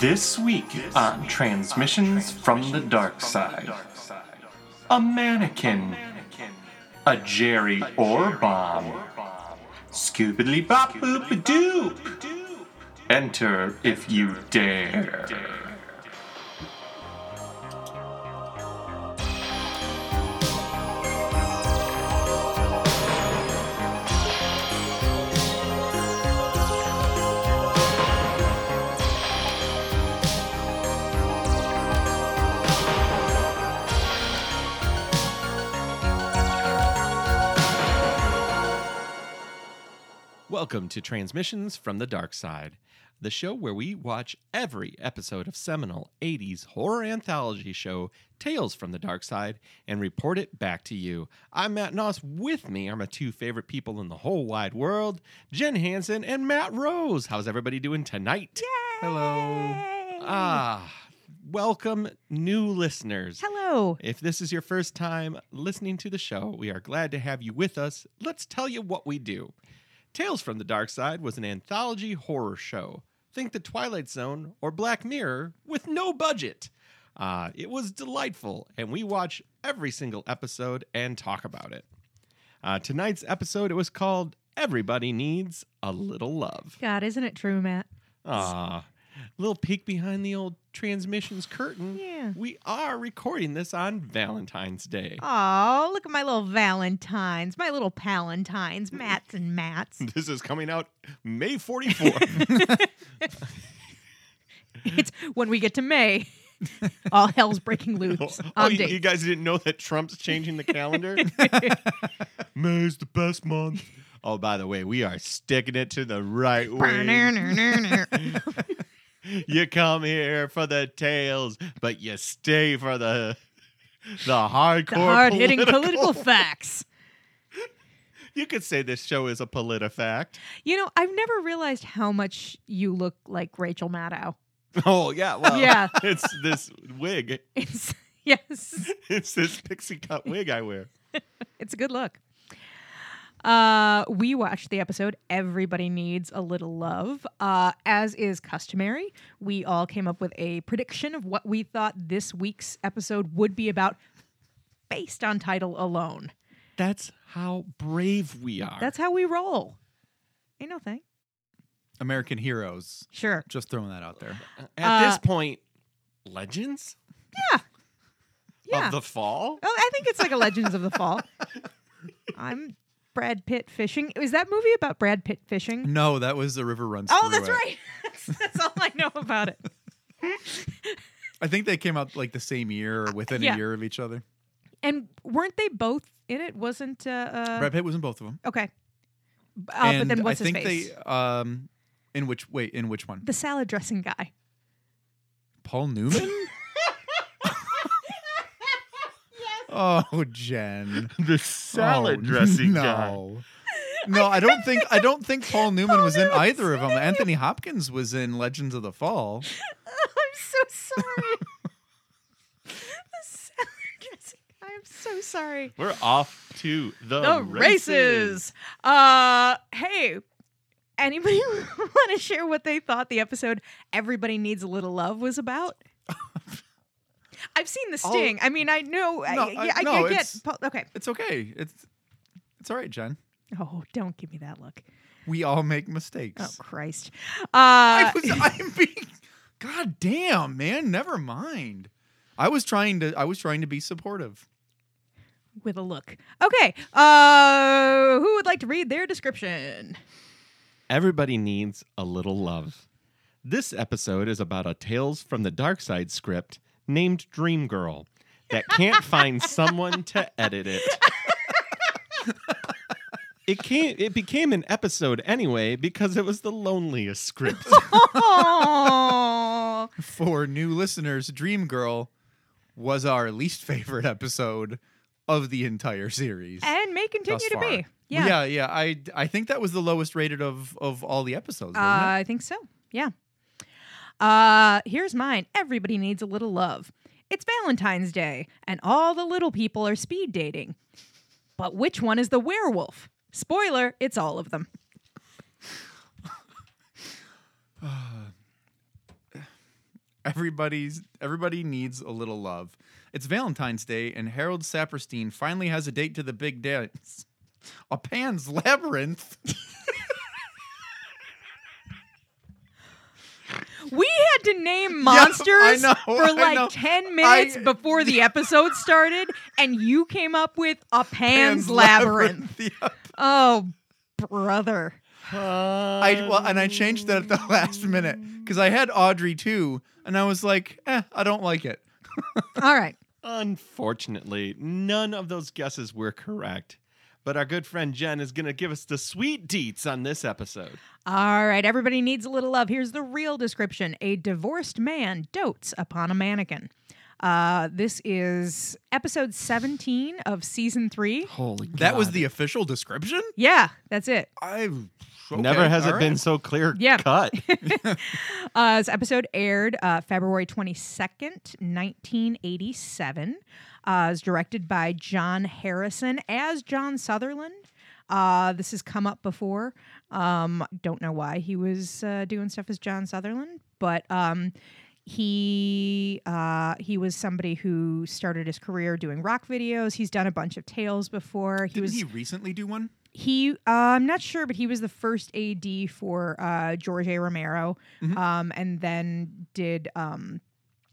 This week on Transmissions from the Dark Side. A mannequin, a Jerry Ore bomb, Scoobily Bop Boop Doop. Enter if you dare. Welcome to Transmissions from the Dark Side, the show where we watch every episode of seminal 80s horror anthology show Tales from the Dark Side and report it back to you. I'm Matt Noss. With me are my two favorite people in the whole wide world, Jen Hansen and Matt Rose. How's everybody doing tonight? Hello. Ah, welcome new listeners. Hello. If this is your first time listening to the show, we are glad to have you with us. Let's tell you what we do. Tales from the Dark Side was an anthology horror show. Think The Twilight Zone or Black Mirror with no budget. Uh, it was delightful, and we watch every single episode and talk about it. Uh, tonight's episode, it was called Everybody Needs a Little Love. God, isn't it true, Matt? Ah, little peek behind the old transmissions curtain. Yeah. We are recording this on Valentine's Day. Oh, look at my little Valentines, my little Palantines, Matts and Matts. This is coming out May 44th. it's when we get to May, all hell's breaking oh, loose oh, you, you guys didn't know that Trump's changing the calendar? May's the best month. Oh, by the way, we are sticking it to the right way. you come here for the tales, but you stay for the the hardcore the hard hitting political. political facts. You could say this show is a politifact. You know, I've never realized how much you look like Rachel Maddow. Oh yeah, well, Yeah. It's this wig. It's yes, It's this pixie cut wig I wear. it's a good look. Uh, we watched the episode Everybody Needs a Little Love. Uh, as is customary, we all came up with a prediction of what we thought this week's episode would be about based on title alone. That's how brave we are. That's how we roll. Ain't no thing. American Heroes. Sure. Just throwing that out there. At this Uh, point, legends Yeah. of the fall. oh, I think it's like a Legends of the Fall. I'm Brad Pitt fishing. Was that movie about Brad Pitt fishing? No, that was the River Runs. Oh, that's It. right. that's, that's all I know about it. I think they came out like the same year or within yeah. a year of each other. And weren't they both in it? Wasn't uh, uh Brad Pitt was in both of them. okay? Uh, and but then what's I his think face? they um in which wait, in which one? the salad dressing guy. Paul Newman? Oh, Jen. The salad Oh, dressing no. No, I don't think I don't think Paul Newman was in either of them. Anthony Hopkins was in Legends of the Fall. I'm so sorry. the salad dressing. I'm so sorry. We're off to the, The races. Uh, hey. Anybody want to share what they thought the episode "Everybody Needs a Little Love" was about? I've seen the sting. I mean, I know. I, No, yeah, I- I, no, I get. it's- Okay. It's okay. It's it's all right, Jen. Oh, don't give me that look. We all make mistakes. Oh Christ. I Uh, was I'm being God damn, man, never mind. I was trying to I was trying to be supportive. with a look. Okay. Uh, who would like to read their description? Everybody needs a little love. This episode is about a Tales from the Dark Side script named Dream Girl that can't find someone to edit it. It came it became an episode anyway because it was the loneliest script. Aww. For new listeners, Dream Girl was our least favorite episode of the entire series. and may continue to be. Yeah. yeah, yeah. I I think that was the lowest rated of of all the episodes. Uh, Wasn't it? I think so. Yeah. Uh, here's mine. Everybody needs a little love. It's Valentine's Day, and all the little people are speed dating. But which one is the werewolf? Spoiler, it's all of them. Everybody's everybody needs a little love. It's Valentine's Day, and Harold Saperstein finally has a date to the big dance. A Pan's Labyrinth. We had to name monsters know, for like 10 minutes I- before the episode started, and you came up with a Pan's, Labyrinth. Yeah. Oh, brother. I well, and I changed that at the last minute because I had Audrey too, and I was like, eh, I don't like it. All right. Unfortunately, none of those guesses were correct. But our good friend Jen is going to give us the sweet deets on this episode. All right. Everybody needs a little love. Here's the real description A divorced man dotes upon a mannequin. Uh, this is episode 17 of season three. Holy That was the official description. Yeah, that's it. I've Never has it been so clear Yeah. cut. Uh, this episode aired uh, February 22nd, 1987. Uh, it was directed by John Harrison as John Sutherland. Uh, this has come up before. Um, don't know why he was uh, doing stuff as John Sutherland, but um, he uh, he was somebody who started his career doing rock videos. He's done a bunch of tales before. He Didn't was he recently do one? he uh, i'm not sure but he was the first ad for uh, george a romero um, and then did um,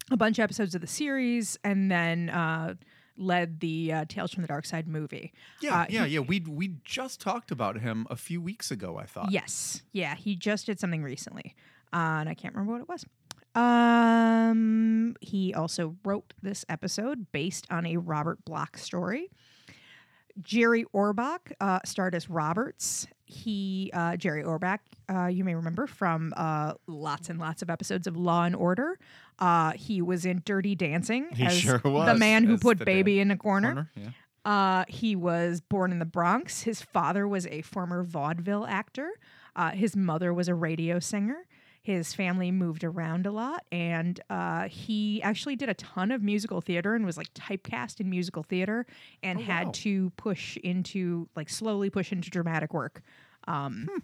a bunch of episodes of the series and then uh, led the uh, tales from the dark side movie Yeah, Uh, yeah, he- yeah. We we just talked about him a few weeks ago. I thought. yes yeah he just did something recently uh, and i can't remember what it was um, he also wrote this episode based on a Robert Bloch story Jerry Orbach uh, starred as Roberts. He, uh, Jerry Orbach, uh, you may remember from uh, lots and lots of episodes of Law and Order. Uh, he was in Dirty Dancing He as sure the man who as put baby dad. in a corner. Corner, Yeah. Uh, he was born in the Bronx. His father was a former vaudeville actor. Uh, his mother was a radio singer. His family moved around a lot, and uh, he actually did a ton of musical theater and was like typecast in musical theater, and Oh, had wow. to push into like slowly push into dramatic work, um, Hmm.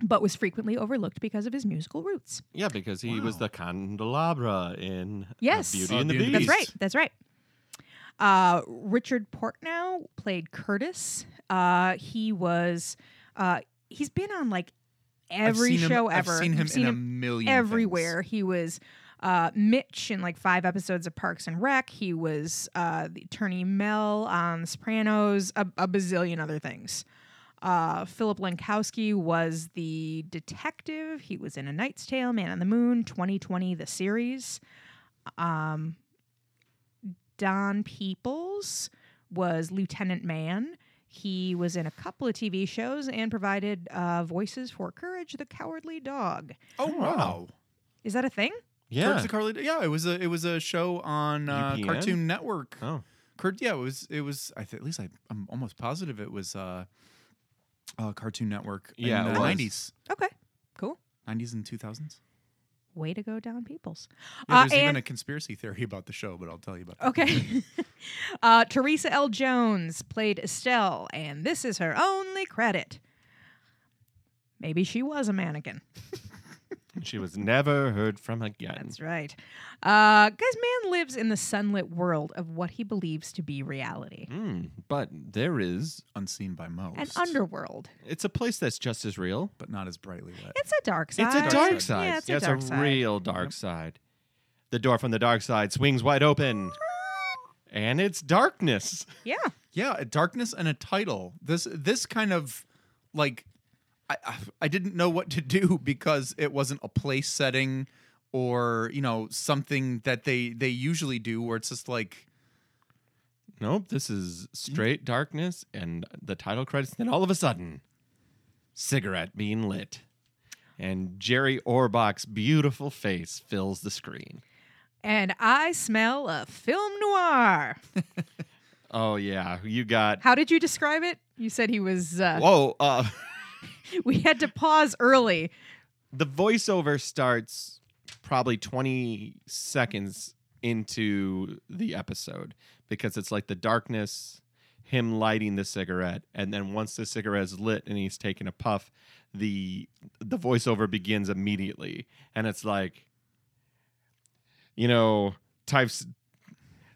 but was frequently overlooked because of his musical roots. yeah, because he was the candelabra in uh, Yes. Beauty Uh, and the Beauty Beast. That's right. That's right. Uh, Richard Portnow played Curtis. Uh, he was. Uh, he's been on like I've every seen him- show I've ever. seen him seen in a million everywhere. He was uh, Mitch in like five episodes of Parks and Rec. He was uh, the attorney Mel on The Sopranos. A, a bazillion other things. Uh, Philip Lenkowsky was the detective. He was in A Knight's Tale, Man on the Moon, 2020, the series. Um, Don Peoples was Lieutenant Man. He was in a couple of TV shows and provided uh, voices for Courage the Cowardly Dog. Oh wow. Is that a thing? Yeah. Courage the Cowardly- yeah, it was a it was a show on uh, UPN? Cartoon Network. Oh. Kurt, yeah, it was it was I th- at least I, I'm almost positive it was uh, uh Cartoon Network Yeah, in the 90s. Okay, cool. 90s and 2000s. Way to go, Don Peoples. Yeah, Uh, there's even and- a conspiracy theory about the show, but I'll tell you about that. Okay. uh, Teresa L. Jones played Estelle, and this is her only credit. Maybe she was a mannequin. She was never heard from again. That's right. Uh, guys, man lives in the sunlit world of what he believes to be reality. Mm, but there is. Unseen by most. An underworld. It's a place that's just as real. but not as brightly lit. It's a dark side. It's a dark side. side. Yeah, it's a dark side. real dark side. The door from the dark side swings wide open, and it's darkness. Yeah. Yeah, a darkness and a title. This this kind of like I I- I didn't know what to do because it wasn't a place setting or you know something that they they usually do where it's just like Nope, this is straight darkness and the title credits. Then all of a sudden, cigarette being lit, and Jerry Orbach's beautiful face fills the screen. And I smell a film noir. Oh yeah, you got. How did you describe it? You said he was. Uh, Whoa, uh, we had to pause early. the voiceover starts probably 20 seconds into the episode because it's like the darkness him lighting the cigarette and then once the cigarette is lit and he's taking a puff the the voiceover begins immediately and it's like you know, types.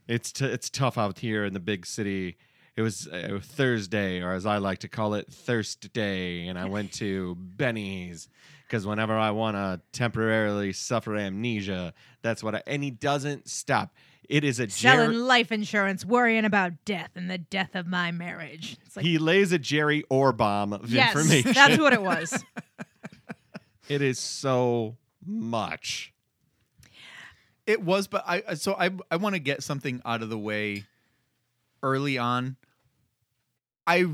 It's t- it's tough out here in the big city. It was uh, Thursday, or as I like to call it, Thirst Day, and I went to Benny's because whenever I want to temporarily suffer amnesia, that's what I. And he doesn't stop. It is a Selling Jerry. life insurance, worrying about death and the death of my marriage. It's like he lays a Jerry Orbom of yes, information. that's what it was. it is so much. It was, but I so I I want to get something out of the way early on. I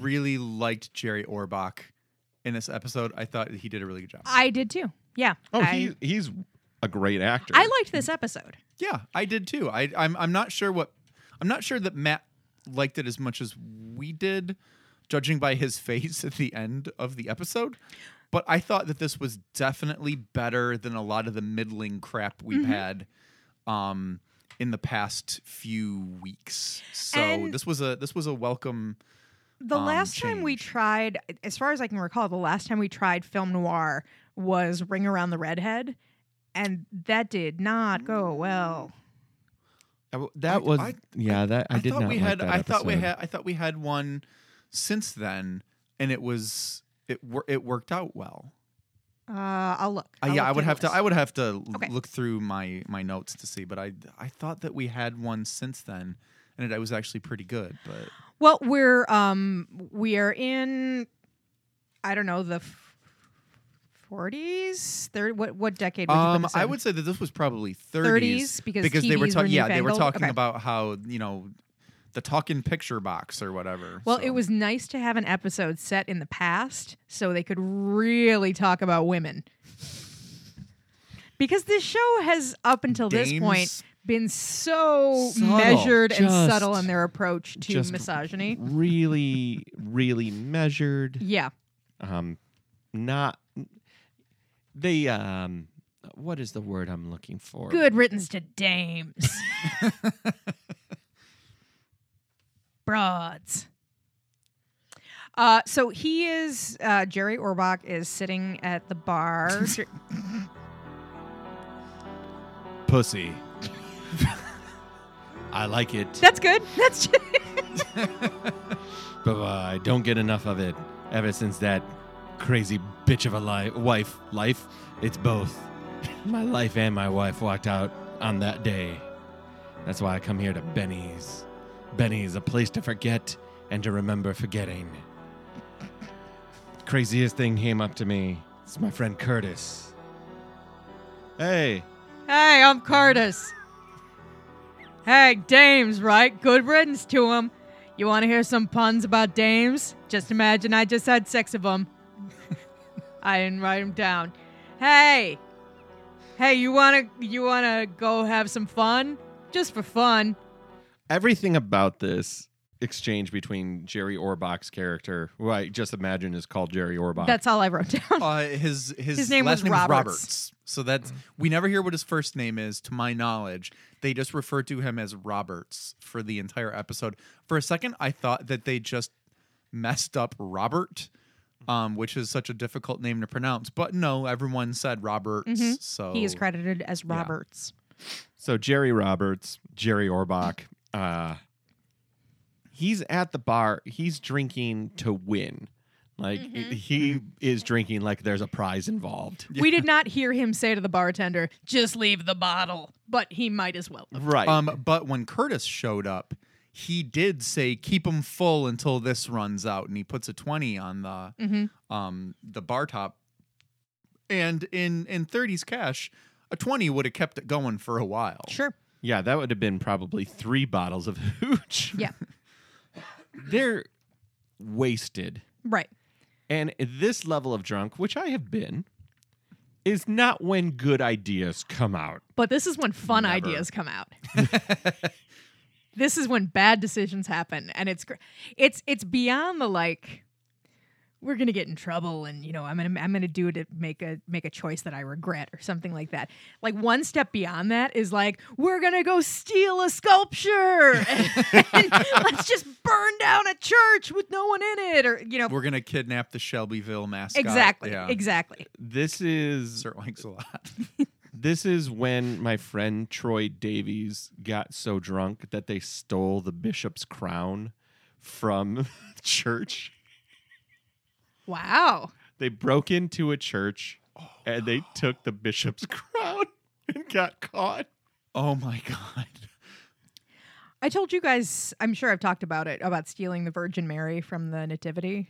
really liked Jerry Orbach in this episode. I thought he did a really good job. I did too. Yeah. Oh, I, he, he's a great actor. I liked this episode. yeah, I did too. I I'm I'm not sure what I'm not sure that Matt liked it as much as we did, judging by his face at the end of the episode. But I thought that this was definitely better than a lot of the middling crap we've Mm-hmm. had um, in the past few weeks. So And- this was a this was a welcome. The um, last time we tried, as far as I can recall, the last time we tried film noir was Ring Around the Redhead, and that did not go well. W- That I- was I- yeah. That I, did thought not we like had. that I thought we had. I thought we had one since then, and it was it. wor- It worked out well. Uh, I'll look. Uh, I'll yeah, look I would have to. I would have to Okay. look through my my notes to see, but I I thought that we had one since then, and it, was actually pretty good. But Well, we're um we are in, I don't know the forties. Third. What what decade? Um, I would say that this was probably 30s, 30s, because they were TVs ta- were yeah they were talking Okay. about how you know the talking picture box or whatever. Well, so. it was nice to have an episode set in the past so they could really talk about women. Because this show has, up until this point, been so Subtle. measured and subtle in their approach to just misogyny. really, really measured. Yeah. Um, not they. Um, what is the word I'm looking for? Good riddance to dames. Broads. Uh, so he is, uh, Jerry Orbach is sitting at the bar. pussy. I like it, That's good. That's but uh, I don't get enough of it. Ever since that crazy bitch of a li- wife life, it's both. My life and my wife walked out on that day. That's why I come here to Benny's. Benny's a place to forget and to remember forgetting. Craziest thing came up to me. It's my friend Curtis. Hey, Hey, I'm Curtis. Hey, dames, right? Good riddance to 'em. You want to hear some puns about dames? Just imagine I just had six of 'em. I didn't write 'em down. Hey, hey, you wanna you wanna go have some fun? Just for fun. Everything about this exchange between Jerry Orbach's character, who I just imagine is called Jerry Orbach. That's all I wrote down. Uh, his his His name last was name Roberts. is Roberts. So that's we never hear what his first name is, to my knowledge. They just refer to him as Roberts for the entire episode. For a second, I thought that they just messed up Robert, um, which is such a difficult name to pronounce. But no, everyone said Roberts. So He is credited as Roberts. so Jerry Roberts, Jerry Orbach, uh, he's at the bar. He's drinking to win. Like Mm-hmm. he is drinking like there's a prize involved. We did not hear him say to the bartender, "Just leave the bottle," but he might as well. have. Right. Um, but when Curtis showed up, he did say, "Keep him full until this runs out," and he puts a twenty on the Mhm. um the bar top. And in in 30s cash, a twenty would have kept it going for a while. Sure. Yeah, that would have been probably three bottles of hooch. Yeah. They're wasted. Right. And this level of drunk, which I have been, is not when good ideas come out. But this is when fun Never. ideas come out. this is when bad decisions happen, and it's it's it's beyond the like we're gonna get in trouble, and you know I'm gonna I'm gonna do it to make a make a choice that I regret or something like that. Like one step beyond that is like we're gonna go steal a sculpture and let's just burn down a church with no one in it, or you know We're gonna kidnap the Shelbyville mascot. exactly Yeah. exactly. This is Sir likes a lot. This is when my friend Troy Davies got so drunk that they stole the bishop's crown from church. Wow. They broke into a church and they took the bishop's crown and got caught. Oh my god. I told you guys, I'm sure I've talked about it, about stealing the Virgin Mary from the Nativity.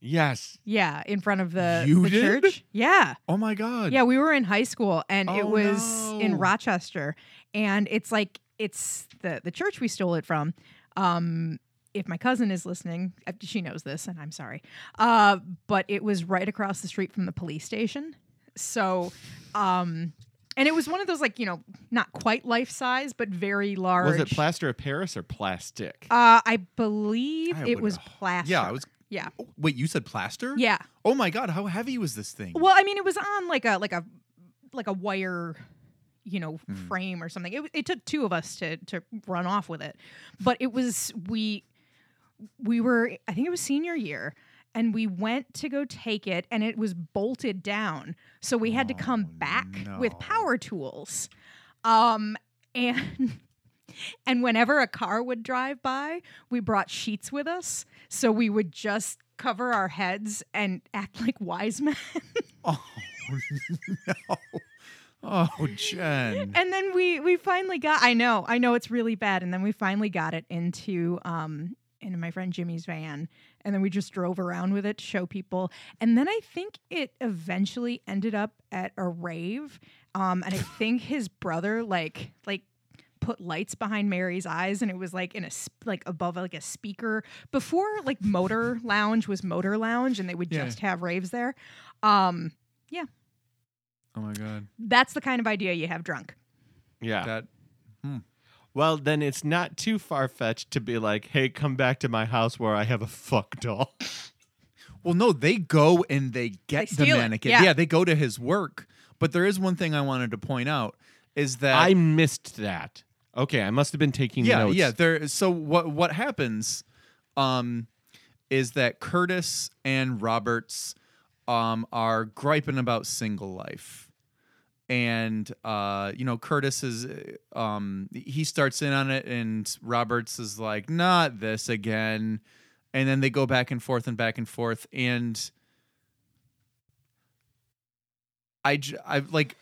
Yes. Yeah, in front of the, You the did? church. Yeah. Oh my god. Yeah, we were in high school and it Oh, was in. Rochester. And it's like it's the the church we stole it from. Um if my cousin is listening, uh, she knows this and I'm sorry. Uh but it was right across the street from the police station. So um and it was one of those like, you know, not quite life size but very large. Was it plaster of Paris or plastic? Uh I believe I it was plaster. Yeah, I was Yeah. oh, Wait, you said plaster? Yeah. Oh my god, how heavy was this thing? Well, I mean, it was on like a like a like a wire, you know, Mm. frame or something. It, it took two of us to to run off with it, but it was we we were I think it was senior year. And we went to go take it, and it was bolted down. So we had to come Oh, back with power tools. Um, and and whenever a car would drive by, we brought sheets with us, so we would just cover our heads and act like wise men. Oh no. Oh, Jen. and then we we finally got I know, I know it's really bad. And then we finally got it into um into my friend Jimmy's van. And then we just drove around with it to show people. And then I think it eventually ended up at a rave. Um and I think his brother like like put lights behind Mary's eyes and it was like in a sp- like above like a speaker before like motor lounge was motor lounge and they would Yeah. just have raves there um yeah Oh my god. that's the kind of idea you have drunk yeah. That well, then it's not too far fetched to be like, hey, come back to my house where I have a fuck doll. Well, no, they go and they get They the steal it, mannequin. yeah. they go to his work. But there is one thing I wanted to point out is that I missed that. Okay, I must have been taking yeah, notes. yeah. There. So what what happens, um, is that Curtis and Roberts, um, are griping about single life, and uh, you know Curtis is, uh, um, he starts in on it, and Roberts is like, not this again, and then they go back and forth and back and forth, and I, I like.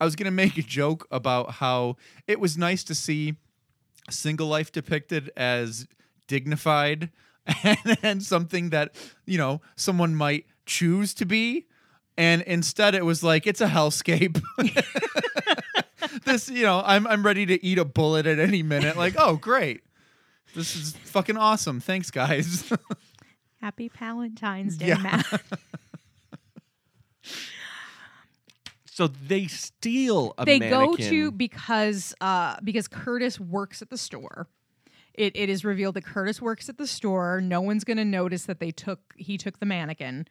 I was gonna make a joke about how it was nice to see single life depicted as dignified and, and something that you know someone might choose to be and instead it was like it's a hellscape this you know i'm i'm ready to eat a bullet at any minute like oh great this is fucking awesome thanks guys Happy Valentine's Day, Yeah. Matt. So they steal a they go to because uh because Curtis works at the store. It it is revealed that Curtis works at the store. No one's gonna notice that they took he took the mannequin.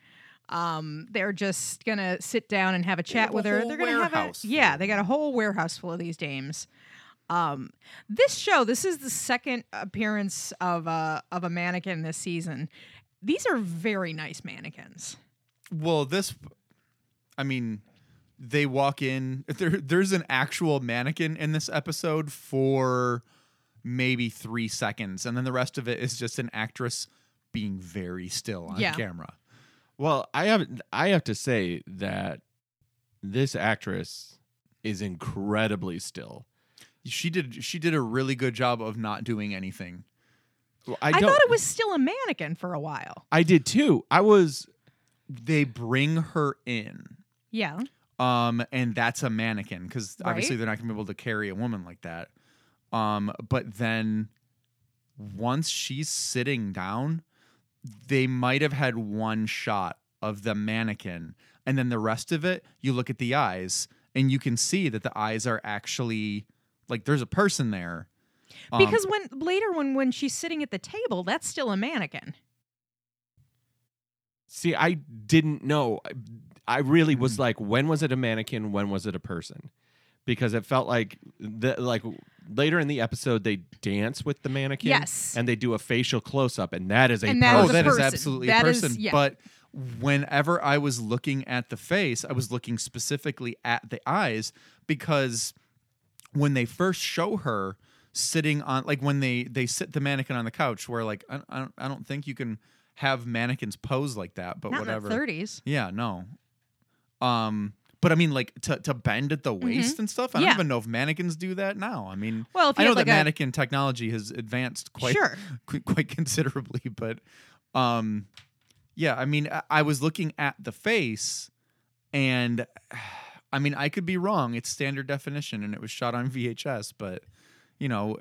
Um, they're just gonna sit down and have a chat with a her. They're gonna have a yeah. They got a whole warehouse full of these dames. Um, this show, this is the second appearance of a of a mannequin this season. These are very nice mannequins. well this i mean they walk in there there's an actual mannequin in this episode for maybe three seconds and then the rest of it is just an actress being very still on Yeah. camera Well, I have I have to say that this actress is incredibly still. she did she did a really good job of not doing anything Well, I, I, thought it was still a mannequin for a while. I did too. I was. they bring her in Yeah. um and that's a mannequin because obviously they're not gonna be able to carry a woman like that um but then once she's sitting down they might have had one shot of the mannequin and then the rest of it you look at the eyes and you can see that the eyes are actually like there's a person there Um, Because when later when when she's sitting at the table, that's still a mannequin. See, I didn't know. I really was Mhm. like, when was it a mannequin? When was it a person? Because it felt like the like later in the episode they dance with the mannequin. Yes. And they do a facial close up, and that is a And that oh is a person. that is person. absolutely That a is- person yeah. but whenever I was looking at the face, I was looking specifically at the eyes because when they first show her sitting on like when they they sit the mannequin on the couch where like I, I don't I don't think you can have mannequins pose like that but Not whatever in the 30s. yeah no um but I mean like to to bend at the waist and stuff I don't Mm-hmm. Even know if mannequins do that now I mean Well, I know have, that like, a- mannequin technology has advanced quite Sure. qu- quite considerably but um yeah I mean I, I was looking at the face and I mean, I could be wrong. It's standard definition and it was shot on VHS, but you know,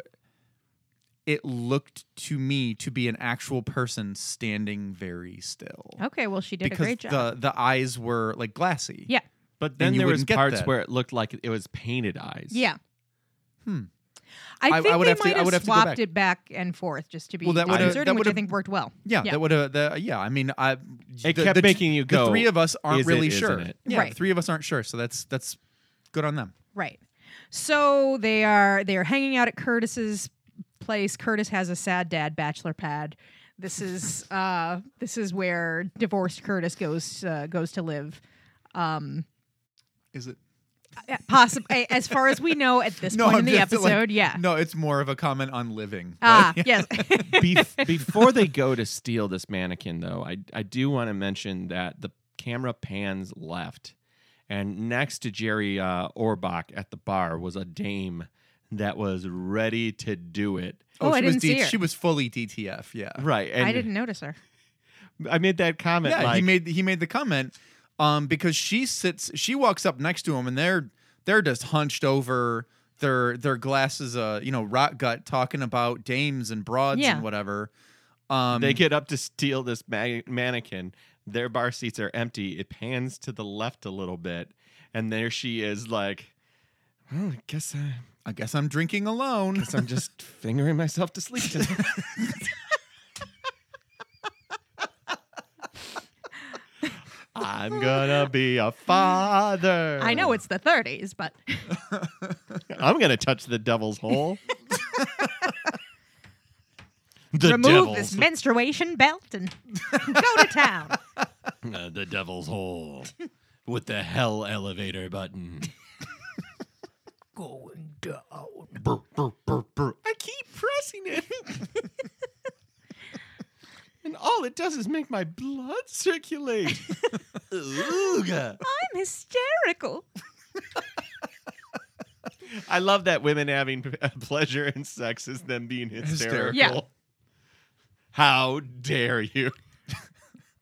it looked to me to be an actual person standing very still. Okay, well, she did because a great job. the the eyes were like glassy. yeah, But then there was parts that. where it looked like it was painted eyes. yeah. Hmm. I I- I think would they have to- might I have would have swapped back. it back and forth just to be Well, that would've- that which I would've- think worked well. Yeah, Yeah. that would have. The, yeah, I mean, I. It the- kept the- making you go, The three of us aren't "Is it, really isn't sure. it?" Yeah, Right. the three of us aren't sure. So that's that's good on them. Right. So they are they are hanging out at Curtis's place. Curtis has a sad dad bachelor pad. This is uh this is where divorced Curtis goes uh, goes to live. Um Is it? possibly as far as we know at this No, point I'm in the just, like- episode, yeah. No, it's more of a comment on living. Ah, yes. Bef- before they go to steal this mannequin, though, I I do want to mention that the camera pans left, and next to Jerry uh, Orbach at the bar was a dame that was ready to do it. Oh, I she was didn't see her. She was fully DTF. Yeah. Right, and I didn't notice her. I made that comment. Yeah, like, he made he made the comment um, because she sits. She walks up next to him, and they're they're just hunched over. Their their glasses, uh, you know, rot gut, talking about dames and broads Yeah. and whatever. Um, they get up to steal this ma- mannequin. Their bar seats are empty. It pans to the left a little bit, and there she is, like, well, I guess I, I guess I'm drinking alone. guess I'm just fingering myself to sleep I'm gonna be a father. I know it's the 30s, but I'm gonna touch the devil's hole. the remove devil's this menstruation belt and go to town. uh, the devil's hole with the hell elevator button. Going down. Brr, brr, brr, brr. I keep pressing it. And all it does is make my blood circulate. Ooga. I'm hysterical. I love that women having p- uh, pleasure in sex is them being hysterical. Yeah. How dare you?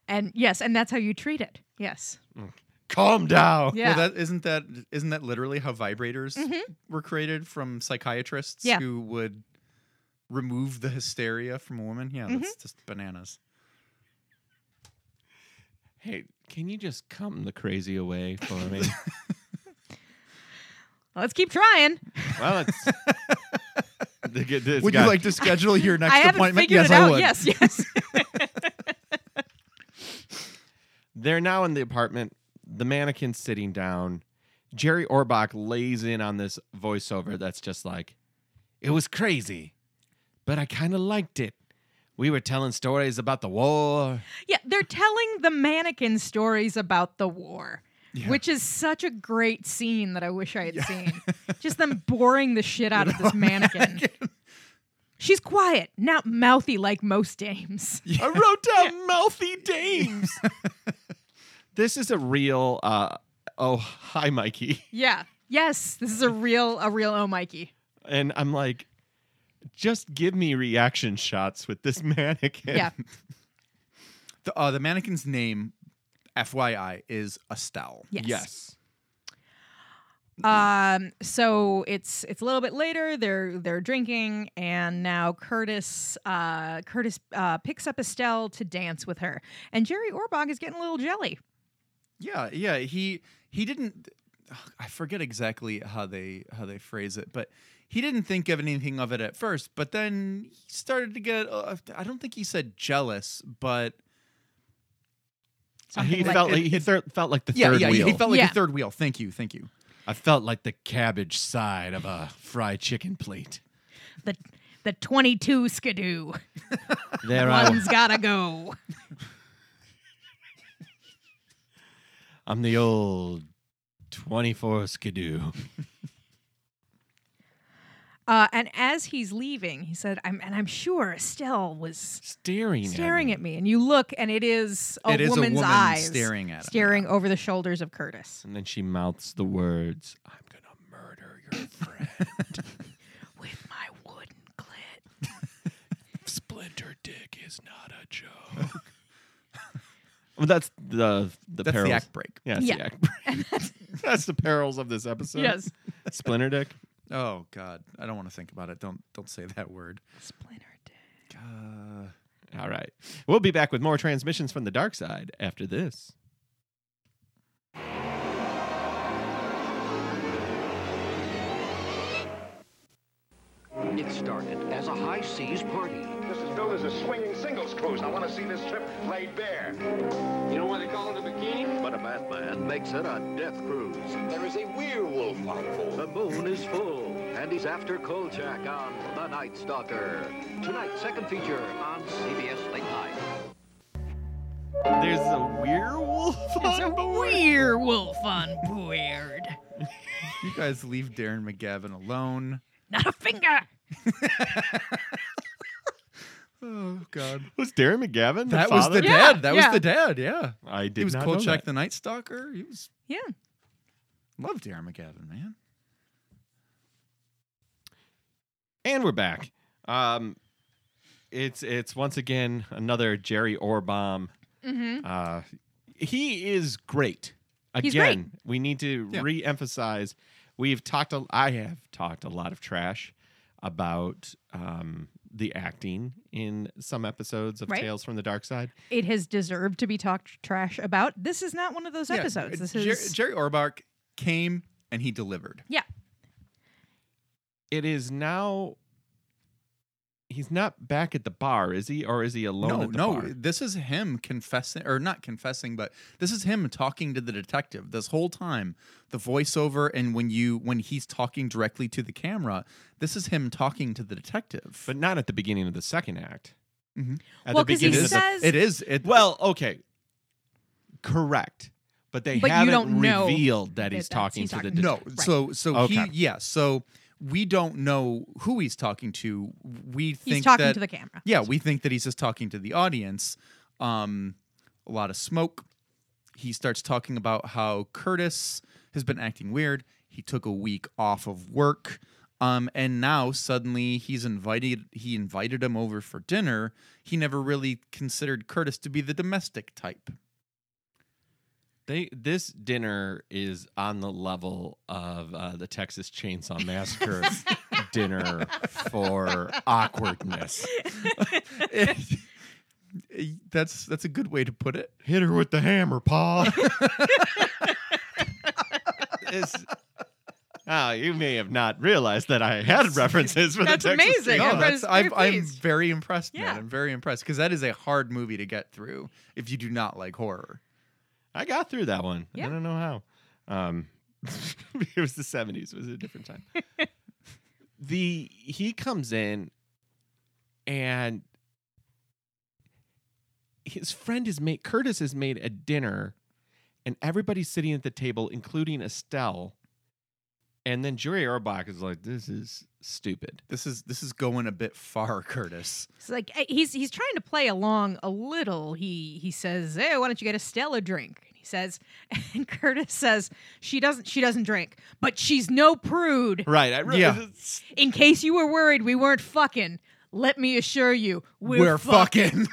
And yes, and that's how you treat it. Yes. Mm. Calm down. Yeah. Well, that isn't that isn't that literally how vibrators mm-hmm. were created from psychiatrists Yeah. who would remove the hysteria from a woman? Yeah, that's mm-hmm. just bananas. Hey, can you just come the crazy away for me? Let's keep trying. well, it's. the- get this Would guy- you like to schedule your next I haven't appointment? figured yes, it I out. would. Yes, yes. They're now in the apartment. The mannequin's sitting down. Jerry Orbach lays in on this voiceover that's just like, it was crazy, but I kind of liked it. We were telling stories about the war. yeah, they're telling the mannequin stories about the war. Which is such a great scene that I wish I had seen. Just them boring the shit out of this mannequin. She's quiet, not mouthy like most dames. I wrote down mouthy dames. this is a real, uh, oh, hi, Mikey. Yeah. Yes, this is a real a real oh Mikey. And I'm like, just give me reaction shots with this mannequin. Yeah. The, uh, the mannequin's name, FYI, is Estelle. Yes. Yes. Um so it's it's a little bit later they're they're drinking and now Curtis uh Curtis uh picks up Estelle to dance with her and Jerry Orbach is getting a little jelly. Yeah, yeah. He he didn't. I forget exactly how they how they phrase it, but he didn't think of anything of it at first. But then he started to get. Uh, I don't think he said jealous, but he like- felt like it- he it- thir- felt like the yeah, third yeah. wheel. He felt like Yeah. a third wheel. Thank you, thank you. I felt like the cabbage side of a fried chicken plate. The the 22 skidoo. There I One's got to go. I'm the old 24 skidoo. Uh, and as he's leaving, he said, I'm, and I'm sure Estelle was Staring, staring at at me. And you look, and it is a It is a woman's woman eyes staring at him, staring over the shoulders of Curtis. And then she mouths the words, I'm going to murder your friend. With my wooden clit. Splinter dick is not a joke. well, that's the the That's perils. the act break. Yeah, that's Yeah. the act break. that's the perils of this episode. yes. Splinter dick. Oh God, I don't want to think about it. Don't don't say that word. Splinter dick. Uh, All right. We'll be back with more transmissions from the dark side after this. It started as a high seas party. This is billed as a swinging singles cruise. I want to see this trip laid bare. You know why they call it a bikini? But a Batman makes it a death cruise. There is a werewolf on board. The moon is full, and he's after Kolchak on The Night Stalker. Tonight's second feature on CBS Late Night. There's a werewolf It's a on board. werewolf on board. you guys leave Darren McGavin alone. Not a finger. Oh God, Was Darren McGavin the that was the Yeah, dad. That yeah. was the dad. Yeah, I did he was not know Kolchak that. the Night Stalker. He was Yeah. love Darren McGavin, man. And we're back. Um, it's it's once again another Jerry Orbom. Mm-hmm. Uh, he is great. Again, He's great. we need to Yeah. re-emphasize. We've talked. A, I have talked a lot of trash about um, the acting in some episodes of Right. Tales from the Dark Side. It has deserved to be talked trash about. This is not one of those Yeah, episodes. Uh, this Jer- is Jerry Orbach came and he delivered. yeah. It is now. He's not back at the bar, is he? Or is he alone no, at the no, bar? this is him confessing, or not confessing, but this is him talking to the detective this whole time. The voiceover, and when you when he's talking directly to the camera, this is him talking to the detective. But not at the beginning of the second act. Mhm. At Well, the 'cause he beginning of is, the says- it is. It, Well, okay. Correct. But they But haven't don't know revealed that he's that that's- talking he's to the talking- no. Right. So so Okay. he yeah. So we don't know who he's talking to. We think He's talking that, to the camera. Yeah, we think that he's just talking to the audience. Um, a lot of smoke. He starts talking about how Curtis has been acting weird. He took a week off of work. Um, and now suddenly he's invited he invited him over for dinner. He never really considered Curtis to be the domestic type. They this dinner is on the level of uh, the Texas Chainsaw Massacre dinner for awkwardness. that's that's a good way to put it. Hit her with the hammer, Paul. It's- oh, you may have not realized that I had references for That's the Texas amazing. Chainsaw I'm No, that's, very I've, I'm very impressed, man. Yeah. I'm very impressed because that is a hard movie to get through if you do not like horror. I got through that one. Yeah. I don't know how. Um, it was the seventies. It was a different time. the he comes in, and his friend is made. Curtis has made a dinner, and everybody's sitting at the table, including Estelle. And then Jerry Orbach is like, "This is stupid." This is this is going a bit far, Curtis. It's like eh, he's he's trying to play along a little. He he says, "Hey, why don't you get Estelle a drink?" He says, and Curtis says, "She doesn't she doesn't drink, but she's no prude. Right? I really, Yeah. In case you were worried we weren't fucking, let me assure you, we're, We're fucking.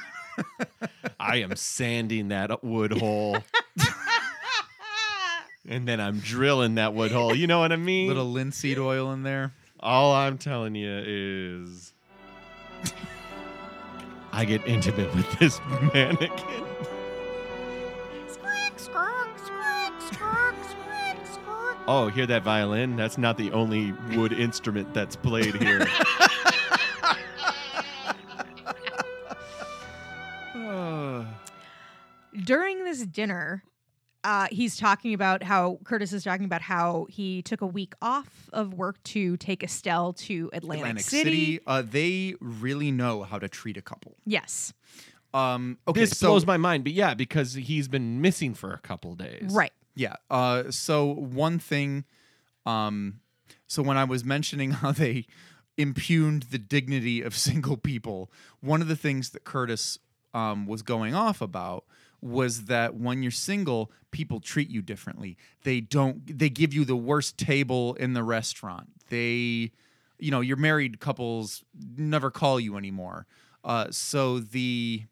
I am sanding that wood hole. and then I'm drilling that wood hole. You know what I mean? Little linseed oil in there. All I'm telling you is I get intimate with this mannequin. Oh, hear that violin? That's not the only wood instrument that's played here. During this dinner, uh, he's talking about how Curtis is talking about how he took a week off of work to take Estelle to Atlantic, Atlantic City. City. Uh, they really know how to treat a couple. Yes, Um, okay, this so blows my mind, but yeah, because he's been missing for a couple days. right. Yeah. Uh, so one thing, um, so when I was mentioning how they impugned the dignity of single people, one of the things that Curtis um, was going off about was that when you're single, people treat you differently. They don't. They give you the worst table in the restaurant. They, you know, your married couples never call you anymore. Uh, so the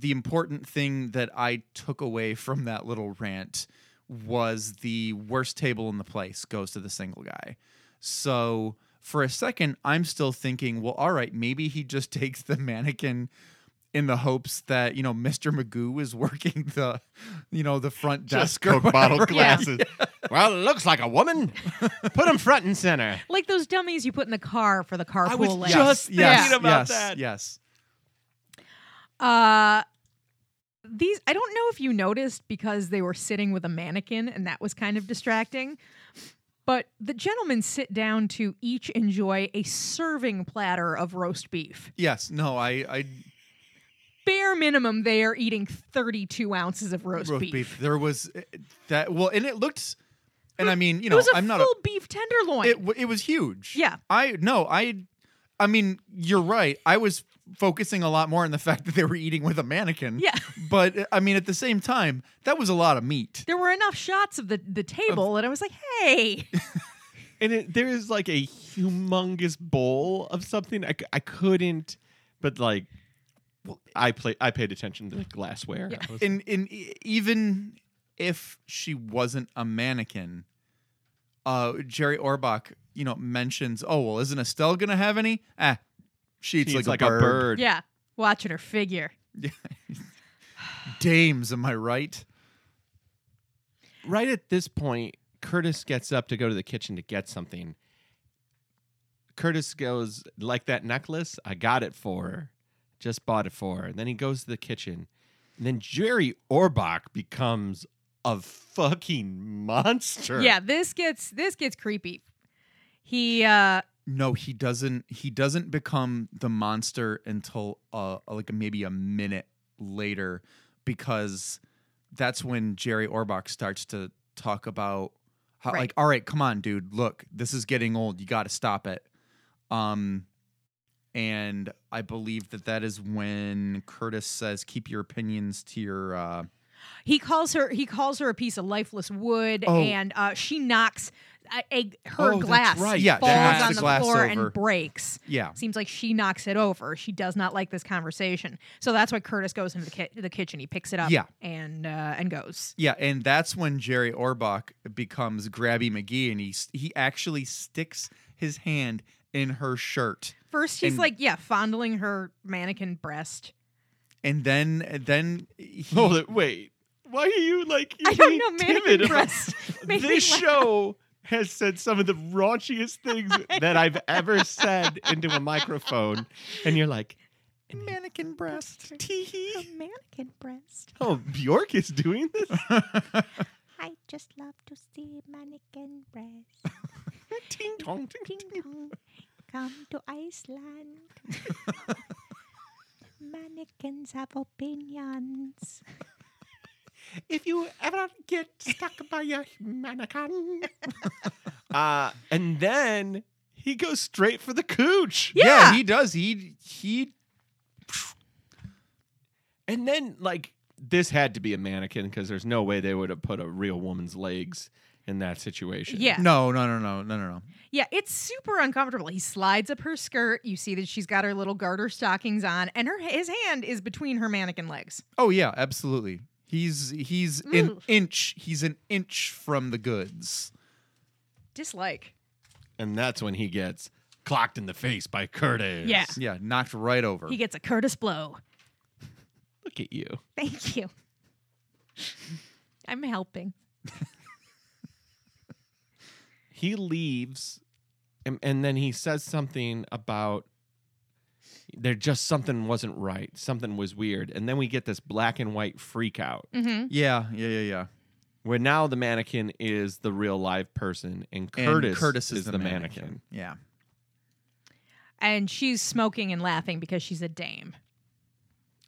the important thing that I took away from that little rant was the worst table in the place goes to the single guy. So for a second, I'm still thinking, well, all right, maybe he just takes the mannequin in the hopes that you know Mr. Magoo is working the, you know, the front Just desk or Coke bottle whatever. glasses. well, it looks like a woman. Put him front and center. Like those dummies you put in the car for the carpool I was lane. just yes, thinking about yes, that. Yes. Uh these I don't know if you noticed because they were sitting with a mannequin and that was kind of distracting. But the gentlemen sit down to each enjoy a serving platter of roast beef. Yes. No, I I Bare minimum, they are eating 32 ounces of roast, roast beef. beef. There was uh, that well, and it looked and I mean, you know, it was a I'm full not a beef tenderloin. it w- it was huge. Yeah. I no, I I mean, you're right. I was focusing a lot more on the fact that they were eating with a mannequin. Yeah. But I mean, at the same time, that was a lot of meat. there were enough shots of the, the table, and I was like, hey. And it, there is like a humongous bowl of something. I, I couldn't, but like, I play. I paid attention to the glassware. Yeah. Was- And and even if she wasn't a mannequin, uh, Jerry Orbach, you know, mentions, "Oh well, isn't Estelle gonna have any?" Ah, she eats She's like, like, a, a bird. bird. yeah, watching her figure. Yeah. Dames, am I right? Right at this point, Curtis gets up to go to the kitchen to get something. Curtis goes, like that necklace, I got it for her. Just bought it for her. And then he goes to the kitchen. And then Jerry Orbach becomes a fucking monster. Yeah, this gets this gets creepy. He uh No, he doesn't. He doesn't become the monster until uh, like maybe a minute later, because that's when Jerry Orbach starts to talk about how, Right. like, all right, come on, dude, look, this is getting old. You got to stop it. Um, and I believe that that is when Curtis says, "Keep your opinions to your." Uh, he calls her he calls her a piece of lifeless wood Oh. and uh she knocks a, a- her Oh, glass right. Yeah, falls on the the, glass floor over. and breaks. yeah, Seems like she knocks it over. She does not like this conversation. So that's why Curtis goes into the, ki- the kitchen. He picks it up Yeah. and uh, and goes. Yeah, and that's when Jerry Orbach becomes Grabby McGee, and he he actually sticks his hand in her shirt, First he's And- like, yeah, fondling her mannequin breast. and then then he, Hold it. Wait. Why are you like? I don't know, mannequin breast This show has said some of the raunchiest things that I've ever said into a microphone, and you're like, mannequin breast. tee mannequin breast. Oh, Bjork is doing this. I just love to see mannequin breasts. ting tong, ting, dong, come to Iceland. Mannequins have opinions. If you ever get stuck by a mannequin, uh, and then he goes straight for the cooch. Yeah. he does. He he. And then, like, this had to be a mannequin because there's no way they would have put a real woman's legs in that situation. Yeah. No, no, no, no, no, no, no. Yeah, it's super uncomfortable. He slides up her skirt. You see that she's got her little garter stockings on, and her his hand is between her mannequin legs. Oh yeah, absolutely. He's he's an inch. He's an inch from the goods. Dislike. And that's when he gets clocked in the face by Curtis. Yeah. Yeah, knocked right over. He gets a Curtis blow. Look at you. Thank you. I'm helping. He leaves, and, and then he says something about there just something wasn't right. Something was weird. And then we get this black and white freak out Mm-hmm. yeah, yeah, yeah, yeah. where now the mannequin is the real live person and And Curtis, Curtis is, the, mannequin. Yeah. And she's smoking and laughing because she's a dame.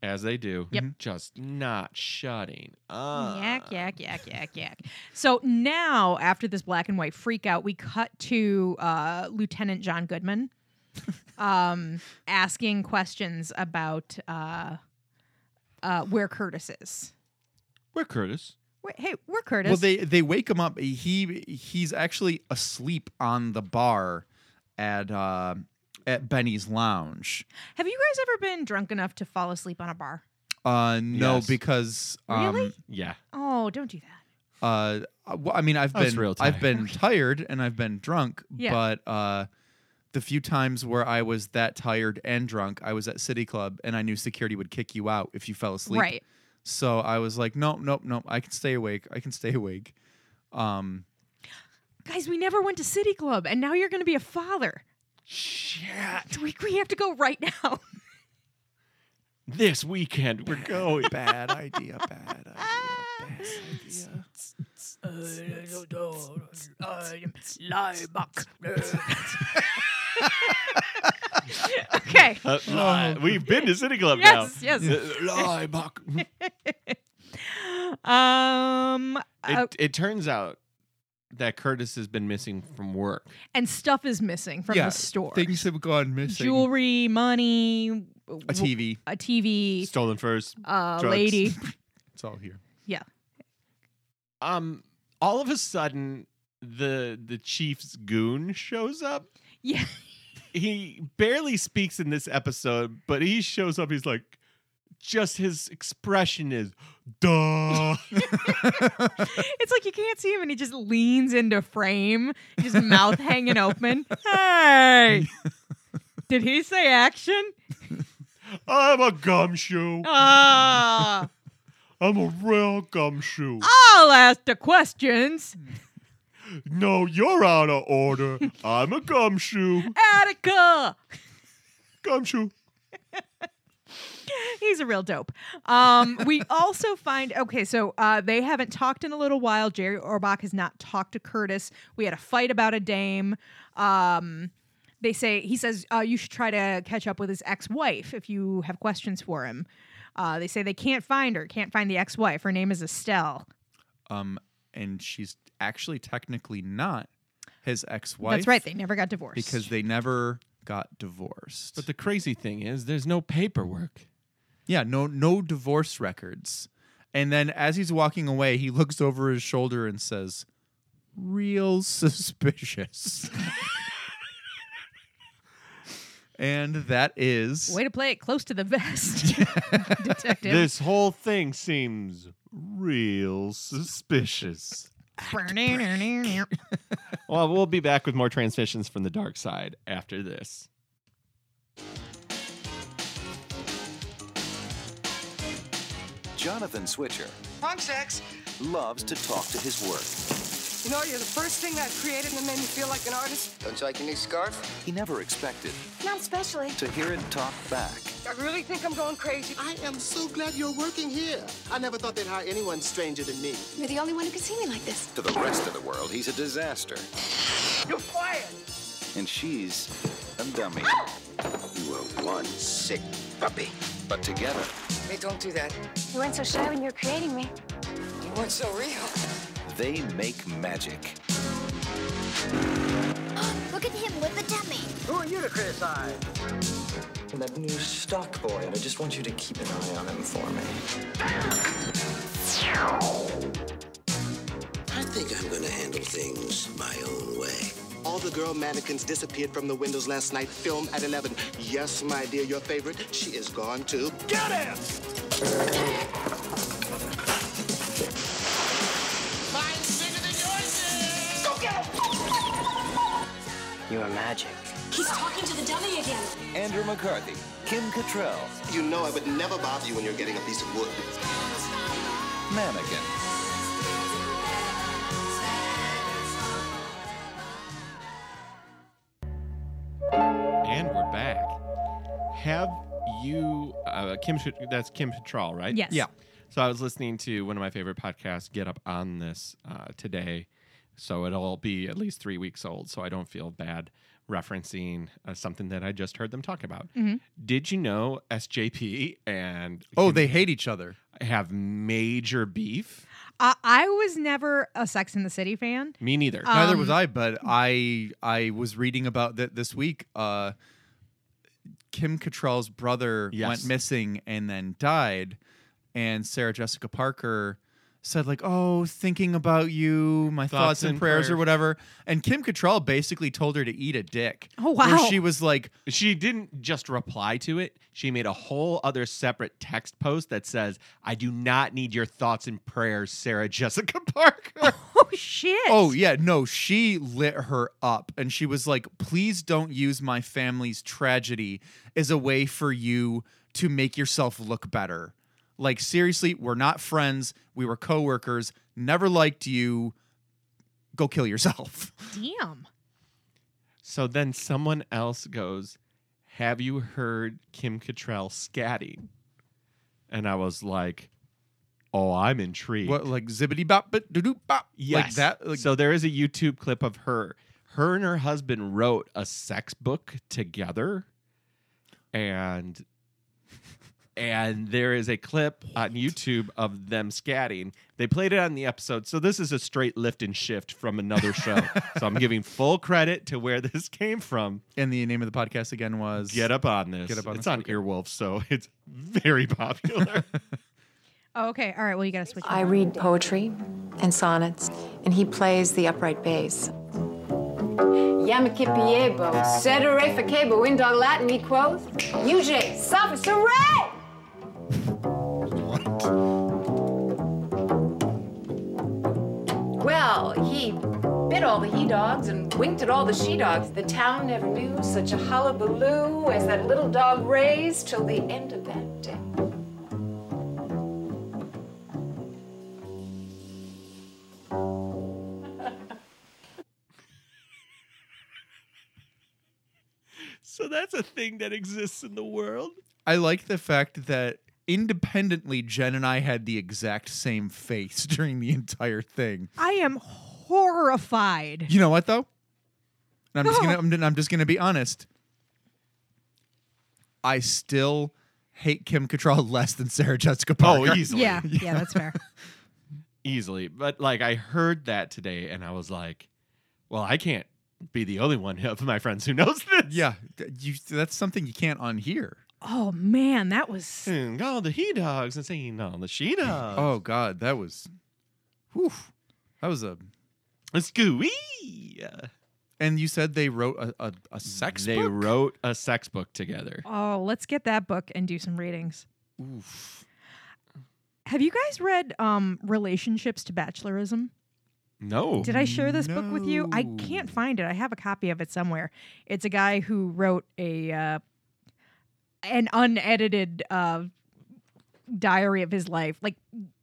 As they do. Yep. Just not shutting up. Yak, yak, yak, yak, yak. So now, after this black and white freak out, we cut to uh, Lieutenant John Goodman um, asking questions about uh, uh, where Curtis is. Where Curtis? Wait, hey, where Curtis? Well, they they wake him up. He he's actually asleep on the bar at uh, at Benny's Lounge. Have you guys ever been drunk enough to fall asleep on a bar? Uh, no, Yes. because um, Really? Yeah. Oh, don't do that. uh, well, I mean, I've I was been real I've been tired and I've been drunk, Yeah. but uh, the few times where I was that tired and drunk, I was at City Club and I knew security would kick you out if you fell asleep. Right. So I was like, nope, nope, nope. I can stay awake. I can stay awake. Um, Guys, we never went to City Club, and now you're going to be a father. Shit. We, we have to go right now. This weekend we're going. bad idea. Bad idea. Bad idea. Okay. Uh, li- We've been to City Club Yes, now. yes. Uh, lie, Buck. Um, uh, it, it turns out that Curtis has been missing from work. and stuff is missing from yeah, the store. Things have gone missing. Jewelry, money, a TV. a TV, Stolen first. a drugs. lady. It's all here. Yeah. Um, all of a sudden, the the chief's goon shows up. Yeah. He barely speaks in this episode, but he shows up. He's like, just his expression is, duh. it's like you can't see him and he just leans into frame, his mouth hanging open. Hey. Did he say action? I'm a gumshoe. Ah. I'm a real gumshoe. I'll ask the questions. No, you're out of order. I'm a gumshoe. Attica. Gumshoe. He's a real dope. Um, we also find okay, so uh, they haven't talked in a little while. Jerry Orbach has not talked to Curtis. We had a fight about a dame. Um, they say he says uh, you should try to catch up with his ex-wife if you have questions for him. Uh, they say they can't find her, can't find the ex-wife. Her name is Estelle. Um, and she's actually technically not his ex-wife. That's right. They never got divorced because they never got divorced. But the crazy thing is, there's no paperwork. yeah, no no divorce records. And then as he's walking away, he looks over his shoulder and says, "Real suspicious." and that is way to play it close to the vest, detective. This whole thing seems real suspicious. Well, we'll be back with more transmissions from the dark side after this. Jonathan Switcher Punk sex. loves to talk to his work. You know, you're the first thing I've created that made me feel like an artist. Don't you like your new scarf? He never expected Not especially. to hear it talk back. I really think I'm going crazy. I am so glad you're working here. I never thought they'd hire anyone stranger than me. You're the only one who can see me like this. To the rest of the world, he's a disaster. You're fired. And she's a dummy. Ah! You are one sick puppy. But together, Hey, don't do that. You weren't so shy when you were creating me. You weren't so real. They make magic. Look at him with the dummy. Who are you to criticize? That new stock boy, and I just want you to keep an eye on him for me. I think I'm gonna handle things my own way. All the girl mannequins disappeared from the windows last night. Film at 11. Yes, my dear, your favorite. She is gone too. Get him! You are magic. He's talking to the dummy again. Andrew McCarthy, Kim Cattrall, You know I would never bother you when you're getting a piece of wood. Mannequin. And we're back. Have you, uh, Kim? That's Kim Cattrall, right? yes. Yeah. So I was listening to one of my favorite podcasts, Get Up on this uh, today. So it'll be at least three weeks old. So I don't feel bad referencing uh, something that I just heard them talk about. Mhm. Did you know SJP and Oh, they hate each other. have major beef? Uh, I was never a Sex in the City fan. Me neither. Neither was Um, I, but I I was reading about that this week. Uh, Kim Cattrall's brother Yes. went missing and then died, and Sarah Jessica Parker said like, "Oh, thinking about you, my thoughts, and, and prayers, or whatever." And Kim Cattrall basically told her to eat a dick. Oh, Where wow. she was like, She didn't just reply to it. She made a whole other separate text post that says, I do not need your thoughts and prayers, Sarah Jessica Parker. Oh shit! Oh yeah, no, she lit her up and she was like, "Please don't use my family's tragedy as a way for you to make yourself look better." Like seriously, we're not friends. We were coworkers. Never liked you. Go kill yourself. damn. so then someone else goes, Have you heard Kim Cattrall scatting? And I was like, Oh, I'm intrigued. What like zibbity bop but doo doo bop Yes. like that? Like, so there is a YouTube clip of her. Her and her husband wrote a sex book together, and and there is a clip on YouTube of them scatting. They played it on the episode, so this is a straight lift and shift from another show. so I'm giving full credit to where this came from. and the name of the podcast again was Get up on this. Get Up on it's This, on okay. Earwolf, so it's very popular. Oh, okay. All right. Well, you got to switch. I up. read poetry and sonnets, and he plays the upright bass. Yamakipiebo, cedere facebo, in dog Latin, he quoth, UJ, sophist, hooray! Well, he bit all the he dogs and winked at all the she dogs. The town never knew such a hullabaloo as that little dog raised till the end of that day. so that's a thing that exists in the world. I like the fact that independently Jen and I had the exact same face during the entire thing. I am horrified. You know what though? And I'm just gonna I'm, I'm just gonna be honest. I still hate Kim Cattrall less than Sarah Jessica oh, Parker. Oh, easily. Yeah. Yeah. That's fair. easily. But like I heard that today and I was like, well, I can't be the only one of my friends who knows this. Yeah, you, that's something you can't unhear. Oh man, that was. Mm, all the he dogs and saying all the she dogs. Oh God, that was, whew, that was a. A scooey. And you said they wrote a a, a sex They book. wrote a sex book together. Oh, let's get that book and do some readings. Oof. Have you guys read um Relationships to Bachelorism? No. Did I share this book with you? I can't find it. I have a copy of it somewhere. It's a guy who wrote a uh, an unedited uh, diary of his life, like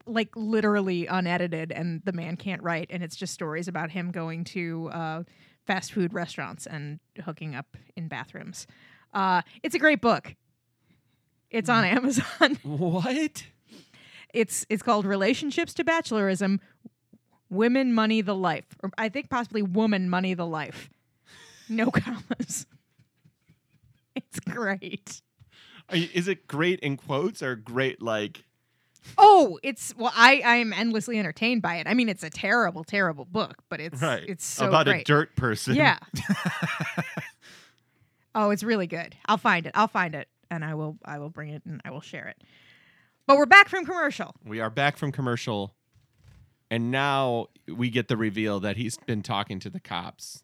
like literally unedited, and the man can't write, and it's just stories about him going to uh, fast food restaurants and hooking up in bathrooms. Uh, it's a great book. It's on Amazon. What? It's it's called Relationships to Bachelorism. Women Money the Life. Or I think possibly Woman Money the Life. No commas. It's great. Are you- Is it great in quotes or great like? Oh, it's well, I I am endlessly entertained by it. I mean, it's a terrible, terrible book, but it's Right. it's so about great. a dirt person. Yeah. oh, it's really good. I'll find it. I'll find it, and I will I will bring it and I will share it. But we're back from commercial. We are back from commercial, and now we get the reveal that he's been talking to the cops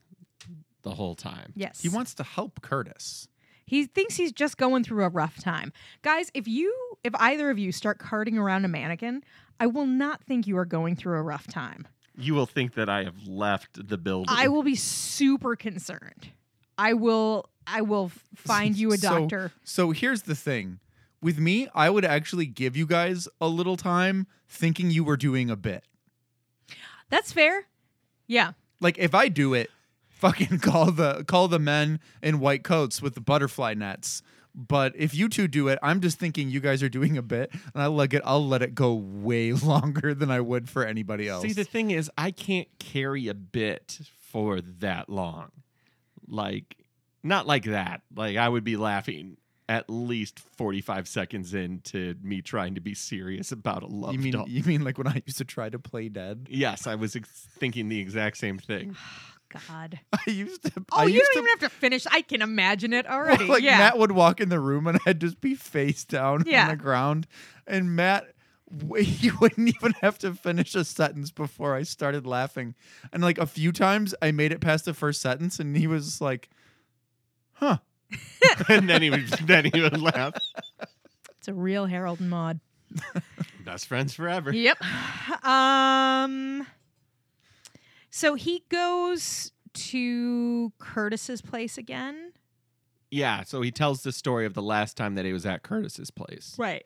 the whole time. Yes. He wants to help Curtis. He thinks he's just going through a rough time. Guys, if you if either of you start carting around a mannequin, I will not think you are going through a rough time. You will think that I have left the building. I will be super concerned. I will I will find you a So- doctor. So, here's the thing. With me, I would actually give you guys a little time thinking you were doing a bit. That's fair. Yeah. Like if I do it, fucking call the call the men in white coats with the butterfly nets. But if you two do it, I'm just thinking you guys are doing a bit, and I let it. I'll let it go way longer than I would for anybody else. See, the thing is, I can't carry a bit for that long. Like, Not like that. Like I would be laughing at least 45 seconds into me trying to be serious about a love You mean doll. you mean like when I used to try to play dead? Yes, I was ex- thinking the exact same thing. God. I used to. Oh, I you don't to, even have to finish. I can imagine it already. like yeah. Matt would walk in the room and I'd just be face down Yeah. on the ground, and Matt. w- He wouldn't even have to finish a sentence before I started laughing, and like a few times I made it past the first sentence, and he was like, "Huh." and then he would then he would laugh. it's a real Harold and Maude. Best friends forever. Yep. Um. So he goes to Curtis's place again. Yeah, so he tells the story of the last time that he was at Curtis's place. Right.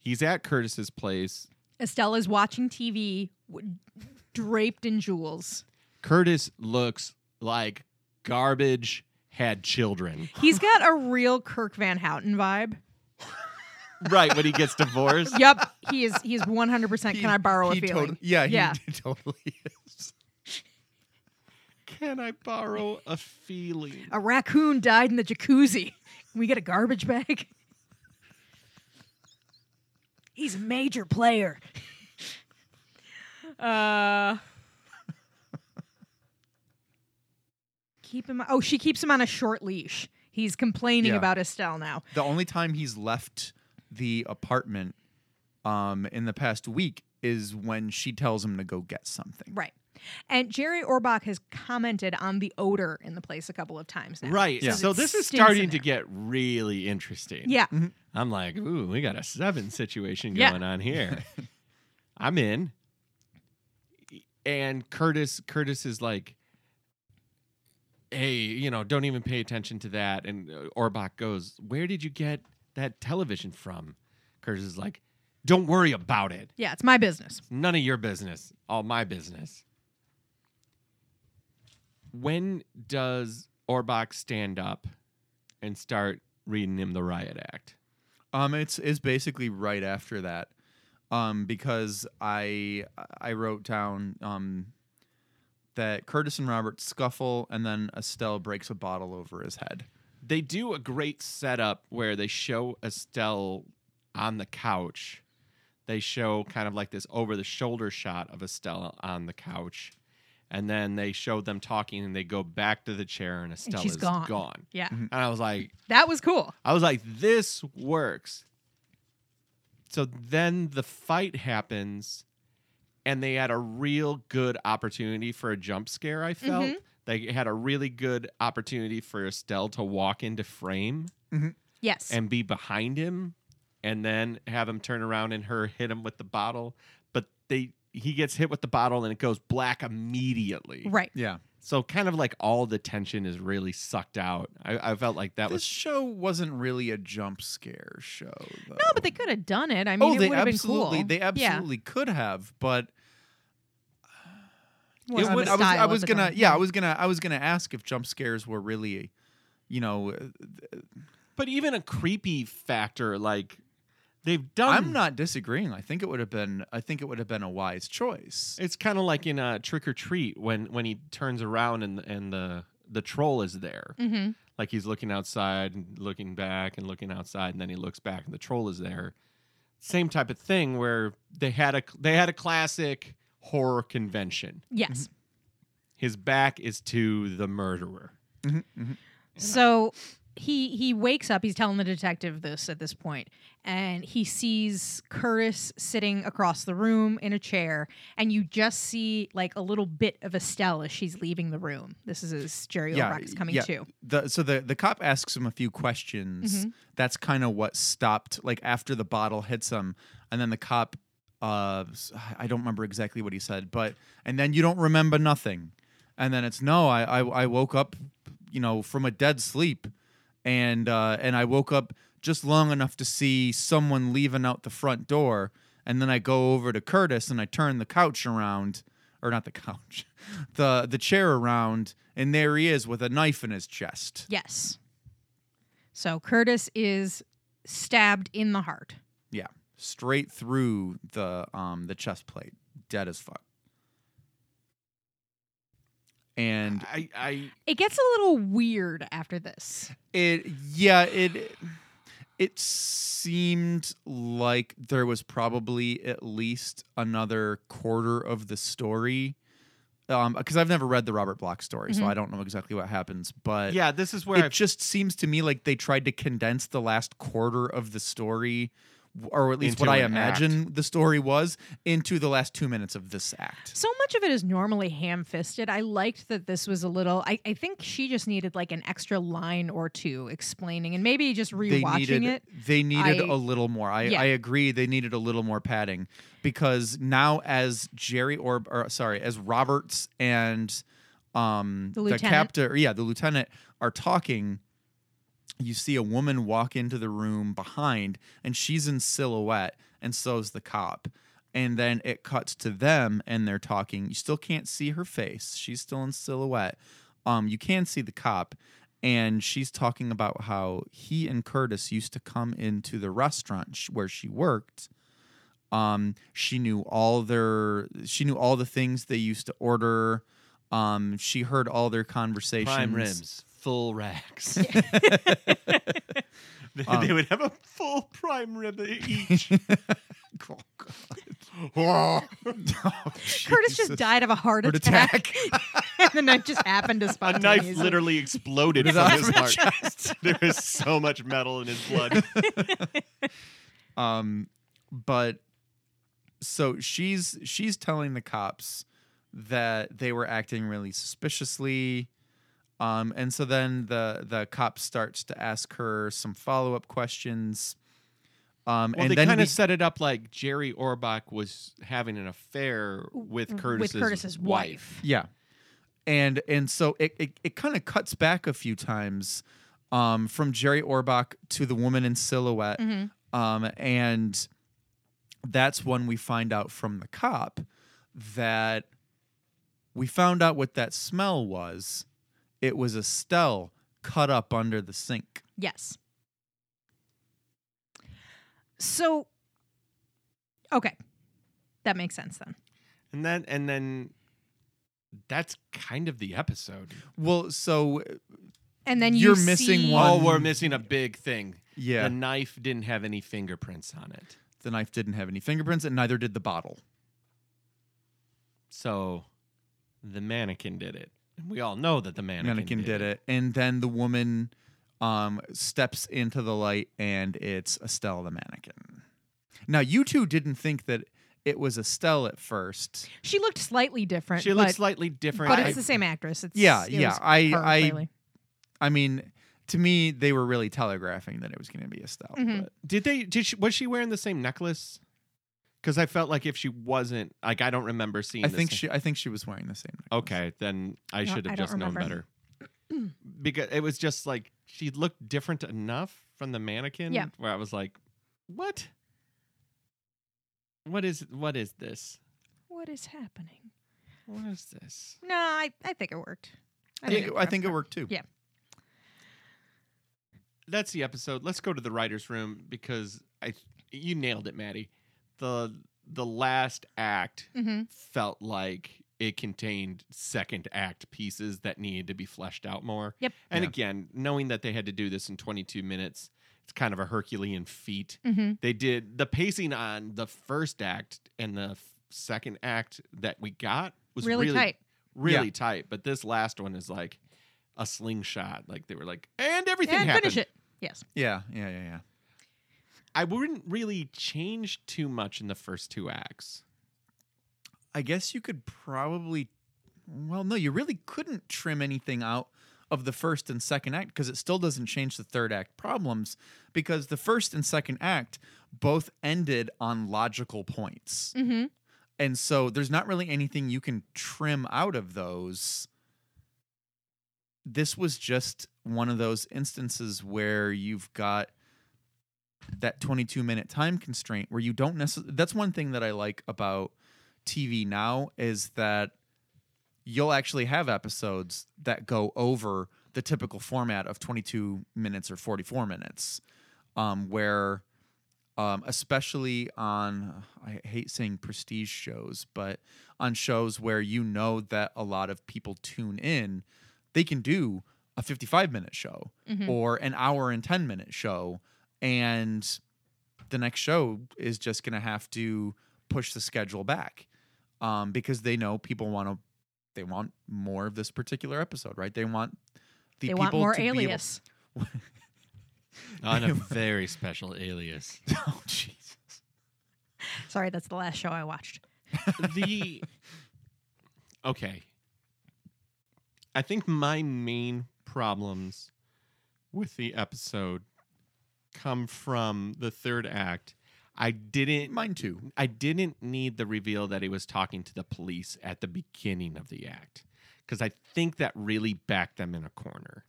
He's at Curtis's place. Estelle's watching TV, w- draped in jewels. Curtis looks like garbage had children. He's got a real Kirk Van Houten vibe. right, when he gets divorced. Yep, he is. He is one hundred percent. Can I borrow a He feeling? tot- yeah, yeah. he totally is. Can I borrow a feeling? A raccoon died in the jacuzzi. Can we get a garbage bag? He's a major player. uh Keep him Oh, she keeps him on a short leash. He's complaining Yeah. about Estelle now. The only time he's left the apartment um, in the past week is when she tells him to go get something. Right. And Jerry Orbach has commented on the odor in the place a couple of times now. Right. Says So this is starting to get really interesting. Yeah. I'm like, ooh, we got a seven situation Yeah. going on here. I'm in. And Curtis Curtis is like, hey, you know, don't even pay attention to that. And uh, Orbach goes, where did you get that television from? Curtis is like, don't worry about it. Yeah, it's my business. None of your business. All my business. When does Orbach stand up and start reading him the riot act? Um, it's is basically right after that, um, because I I wrote down um that Curtis and Robert scuffle, and then Estelle breaks a bottle over his head. They do a great setup where they show Estelle on the couch. They show kind of like this over the shoulder shot of Estelle on the couch. And then they showed them talking and they go back to the chair and Estelle she's is gone. gone. Yeah. And I was like, That was cool. I was like, this works. So then the fight happens, and they had a real good opportunity for a jump scare, I felt. Mhm. They had a really good opportunity for Estelle to walk into frame Yes. and be behind him, and then have him turn around and her hit him with the bottle. But they he gets hit with the bottle and it goes black immediately. right. Yeah, So kind of like all the tension is really sucked out. I, I felt like that this was show wasn't really a jump scare show. Though. No, but they could have done it. I mean, oh, it they would have been absolutely, cool. they Yeah. absolutely could have, but It would- I was, I was gonna, time. yeah, I was gonna, I was gonna ask if jump scares were really, you know, uh, But even a creepy factor, like they've done. I'm not disagreeing. I think it would have been, I think it would have been a wise choice. It's kind of like in uh, Trick or Treat when when he turns around and and the the troll is there. Mm-hmm. Like he's looking outside and looking back and looking outside, and then he looks back and the troll is there. Same type of thing where they had a they had a classic horror convention. Yes. His back is to the murderer. So he he wakes up. He's telling the detective this at this point, and he sees Curtis sitting across the room in a chair, and you just see like a little bit of Estelle as she's leaving the room. This is as Jerry Orbach is coming yeah. too. The, so the the cop asks him a few questions. Mhm. That's kind of what stopped. Like after the bottle hits him, and then the cop, uh, I don't remember exactly what he said, but and then you don't remember nothing, and then it's no, I I, I woke up, you know, from a dead sleep, and uh, and I woke up just long enough to see someone leaving out the front door, and then I go over to Curtis and I turn the couch around, or not the couch, the the chair around, and there he is with a knife in his chest. Yes. So Curtis is stabbed in the heart. Yeah, straight through the um the chest plate, dead as fuck. And I, I It gets a little weird after this. it yeah it it seemed like there was probably at least another quarter of the story um because i've never read the robert Bloch story so Mhm. i don't know exactly what happens but Yeah, this is where it I've- just seems to me like they tried to condense the last quarter of the story or at least what i an act. imagine the story was into the last two minutes of this act So much of it is normally ham fisted. I liked that this was a little. I, I think she just needed like an extra line or two explaining, and maybe just they rewatching needed it. they needed I- a little more. I, Yeah. I agree. They needed a little more padding because now as Jerry or, or sorry as Roberts and um The the, lieutenant. captain yeah the lieutenant are talking. You see a woman walk into the room behind, and she's in silhouette, and so's the cop. And then it cuts to them, and they're talking. You still can't see her face; she's still in silhouette. Um, you can see the cop, and she's talking about how he and Curtis used to come into the restaurant sh- where she worked. Um, she knew all their, she knew all the things they used to order. Um, she heard all their conversations. prime ribs, full racks. they, Um, they would have a full prime rib each. Oh, Curtis just died of a heart, Heart attack, and the knife just happened to A spontaneously. knife literally exploded It from his out of his heart. there was so much metal in his blood. um but so she's she's telling the cops that they were acting really suspiciously um and so then the the cop starts to ask her some follow-up questions um Well, and they then kind we- of set it up like Jerry Orbach was having an affair with Curtis's, Curtis's wife. Yeah. And and so it it, it kind of cuts back a few times um, from Jerry Orbach to the woman in silhouette. Mhm. Um, and that's when we find out from the cop that we found out what that smell was. It was Estelle cut up under the sink. Yes. So, okay, that makes sense then. And then and then that's kind of the episode. Well, so And then You're you missing see- one- Oh, we're missing a big thing. Yeah. The knife didn't have any fingerprints on it. the knife didn't have any fingerprints, and neither did the bottle. So the mannequin did it. And we all know that the mannequin, mannequin did it. and then the woman um steps into the light and it's Estelle the mannequin. Now you two didn't think that it was Estelle at first. She looked slightly different. She looked but- slightly different. but I- it's the same actress. It's, yeah, it yeah. I her, I clearly. I mean to me they were really telegraphing that it was going to be Estelle. Mhm. But Did they? Did she? Was she wearing the same necklace? Because I felt like if she wasn't, like I don't remember seeing. I the think same- she I think she was wearing the same. Okay, then I No, should have don't just known better. because it was just like she looked different enough from the mannequin. Yeah. Where I was like, what? What is what is this? What is happening? What is this? No, I, I think it worked. I think I think it worked too. Yeah. That's the episode. Let's go to the writers' room because I you nailed it, Maddie. The the last act Mhm. felt like it contained second act pieces that needed to be fleshed out more. Yep. And Yeah. again, knowing that they had to do this in 22 minutes, it's kind of a Herculean feat. Mhm. They did the pacing on the first act and the f- second act that we got was Really really, tight. really Yeah. tight. But this last one is like a slingshot. Like they were like, and everything And happened. finish it. Yes. Yeah, yeah, yeah, yeah. I wouldn't really change too much in the first two acts. I guess you could probably well no, you really couldn't trim anything out of the first and second act because it still doesn't change the third act problems because the first and second act both ended on logical points. Mm-hmm. And so there's not really anything you can trim out of those. This was just one of those instances where you've got that 22 minute time constraint where you don't necessarily that's one thing that I like about TV now is that you'll actually have episodes that go over the typical format of 22 minutes or 44 minutes um, where um, especially on I hate saying prestige shows, but on shows where you know that a lot of people tune in, they can do a 55 minute show Mhm. or an hour and 10 minute show, and the next show is just going to have to push the schedule back um, because they know people want to they want more of this particular episode, right? They want the They people want more to be able- alias. On a very special alias. oh Jesus! Sorry, that's the last show I watched. the okay i think my main problems with the episode come from the third act i didn't mine too i didn't need the reveal that he was talking to the police at the beginning of the act because i think that really backed them in a corner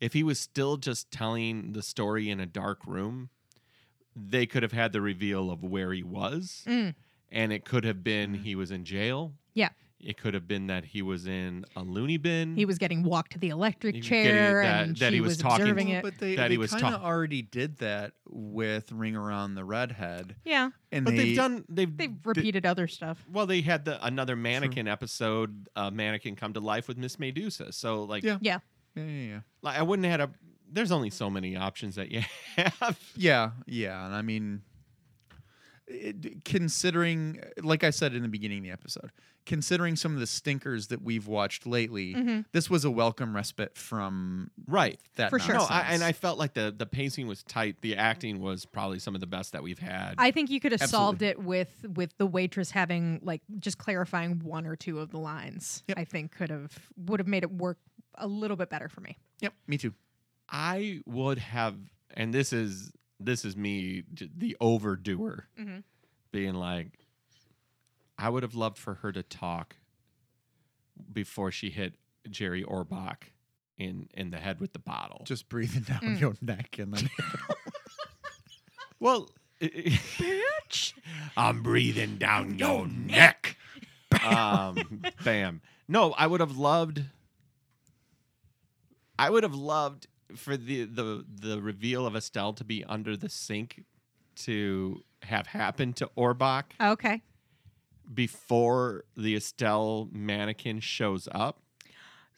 if he was still just telling the story in a dark room they could have had the reveal of where he was Mm. and it could have been he was in jail. Yeah. It could have been that he was in a loony bin. He was getting walked to the electric chair that- and that she he was was, talking- observing Well, it. But they, that they he was kind of talk- already did that with Ring Around the Redhead. Yeah. and but they, they've done they've They've repeated other stuff. well they had the another mannequin episode uh, mannequin come to life with Miss May Dusa. So like Yeah. Yeah. Yeah, yeah, yeah. like I wouldn't have had a there's only so many options that you have. Yeah, yeah, and I mean, it, considering, like I said in the beginning of the episode, considering some of the stinkers that we've watched lately, Mhm. this was a welcome respite from Right. that. For sure. No. I, and I felt like the the pacing was tight. The acting was probably some of the best that we've had. I think you could have solved it with with the waitress having like just clarifying one or two of the lines. I think could have would have made it work a little bit better for me. Yep, me too. I would have, and this is this is me, the overdoer, Mhm. being like, I would have loved for her to talk before she hit Jerry Orbach in in the head with the bottle. Just breathing down Mm. your neck and then. well, bitch, I'm breathing down your neck. um, bam. No, I would have loved. I would have loved for the the the reveal of Estelle to be under the sink to have happened to Orbach Okay. Before the Estelle mannequin shows up.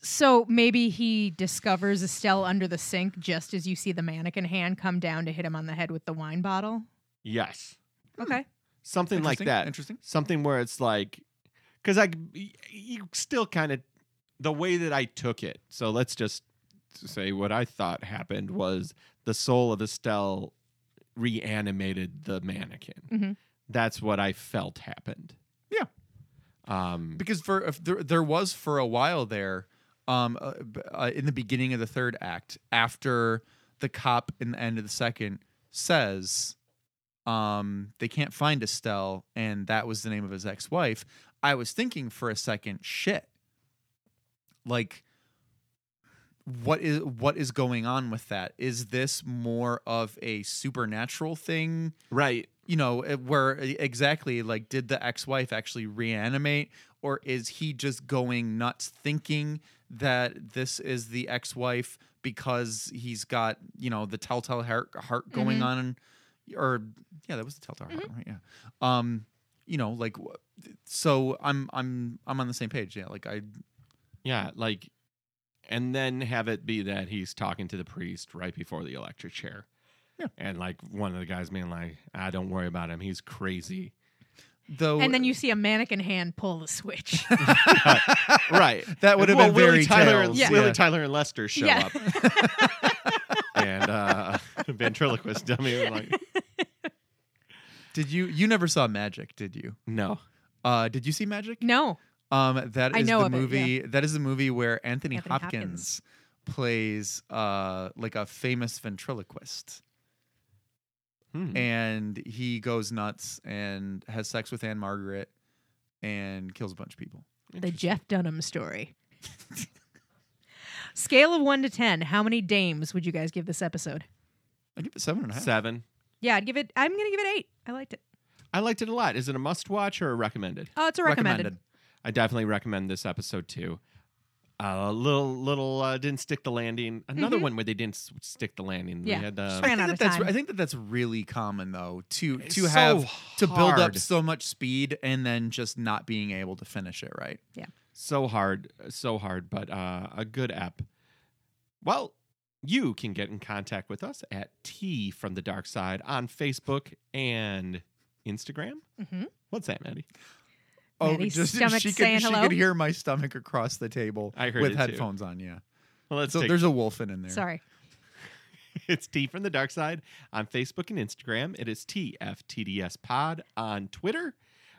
So maybe he discovers Estelle under the sink just as you see the mannequin hand come down to hit him on the head with the wine bottle. Yes. Okay. Something like that. interesting. Something where it's like, because I, you still kind of, the way that I took it. So let's just say what I thought happened was the soul of Estelle reanimated the mannequin. Mhm. That's what I felt happened. Um, because for if there, there was for a while there um uh, uh, in the beginning of the third act after the cop in the end of the second says um they can't find Estelle and that was the name of his ex-wife I was thinking for a second shit. Like what is what is going on with that? Is this more of a supernatural thing? Right. You know eh, where eh, exactly like did the ex-wife actually reanimate or is he just going nuts thinking that this is the ex-wife because he's got you know the telltale heart, heart going Mhm. on? Or yeah that was the telltale heart right? Yeah. Um you know like so i'm i'm i'm on the same page. Yeah like i Yeah, like, and then have it be that he's talking to the priest right before the electric chair. Yeah. And like one of the guys being like, ah, don't worry about him. He's crazy. though And then you see a mannequin hand pull the switch. right. That would have well, been Willie very Tyler and Tales, Yeah. Willie yeah. Tyler and Lester show Yeah. up. and uh ventriloquist dummy was like, did you you never saw magic did you no. uh did you see magic no. Um, that I know the of it, movie. That is the movie where Anthony, Anthony Hopkins, Hopkins. plays uh like a famous ventriloquist, Hmm. and he goes nuts and has sex with Ann-Margret and kills a bunch of people. The Jeff Dunham story. Scale of one to ten, how many dames would you guys give this episode? I'd give it seven and a half. Seven. Yeah, I'd give it. I'm gonna give it eight. I liked it. I liked it a lot. Is it a must watch or a recommended? Oh, it's a recommended. Recommended. I definitely recommend this episode too. A little, little uh, didn't stick the landing. Another Mhm. one where they didn't s- stick the landing. Yeah. We had, uh, Ran I think that that's. I think that that's really common though to It's to so have to build up so much speed and then just not being able to finish it right. Yeah, so hard, so hard, but uh, a good app. Well, you can get in contact with us at T from the Dark Side on Facebook and Instagram. Mhm. What's that, Maddie? Oh, Maddie's just stomach she could saying she hello? could hear my stomach across the table I heard with it too. headphones on. Yeah, Well, let's so take there's a wolfen in there. Sorry. it's T from the Dark Side on Facebook and Instagram. It is TFTDS Pod on Twitter.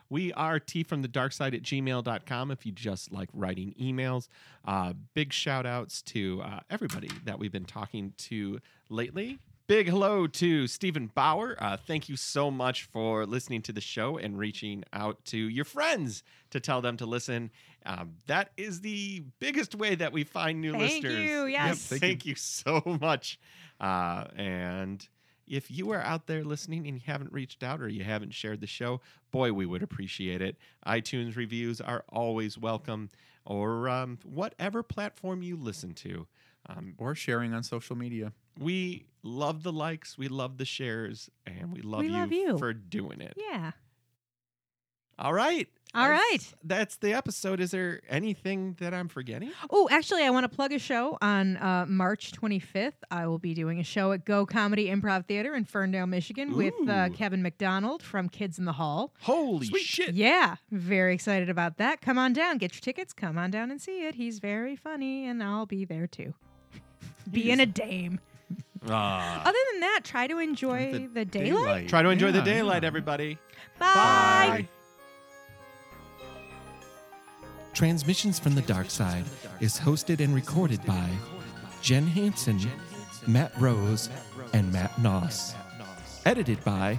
We are T from the Dark Side at gmail.com if you just like writing emails. Uh, big shout outs to uh, everybody that we've been talking to lately. Big hello to Stephen Bauer. Uh, thank you so much for listening to the show and reaching out to your friends to tell them to listen. Um, that is the biggest way that we find new Thank listeners. Thank you, Yep, yes. thank, Thank you. so much. Uh, and if you are out there listening and you haven't reached out or you haven't shared the show, boy, we would appreciate it. iTunes reviews are always welcome, or um, whatever platform you listen to. Um, Or sharing on social media. We love the likes, we love the shares, and we love, We you, love you. for doing it. Yeah. All right. All That's- right. That's the episode. Is there anything that I'm forgetting? Oh, actually, I want to plug a show on uh, March 25th. I will be doing a show at Go Comedy Improv Theater in Ferndale, Michigan, with uh, Kevin McDonald from Kids in the Hall. Holy Sweet. shit. Yeah, very excited about that. Come on down, get your tickets. Come on down and see it. He's very funny, and I'll be there too. Being a dame. Ah. Other than that, try to enjoy the, The daylight. Try to enjoy the Yeah, daylight, yeah. everybody. Bye. Transmissions from the Dark Side is hosted and recorded by Jen Hansen, Matt Rose, and Matt Noss. Edited by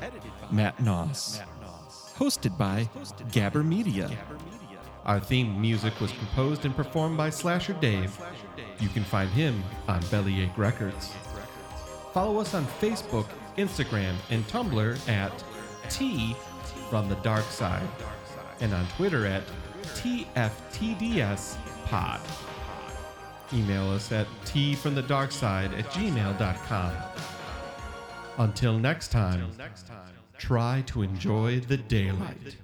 Matt Noss. Hosted by Gabber Media. Our theme music was composed and performed by Slasher Dave. You can find him on Bellyache Records. Follow us on Facebook, Instagram, and Tumblr at T from the Dark Side, and on Twitter at TFTDS Pod. Email us at T from the Dark Side at gmail.com. Until next time, try to enjoy the daylight.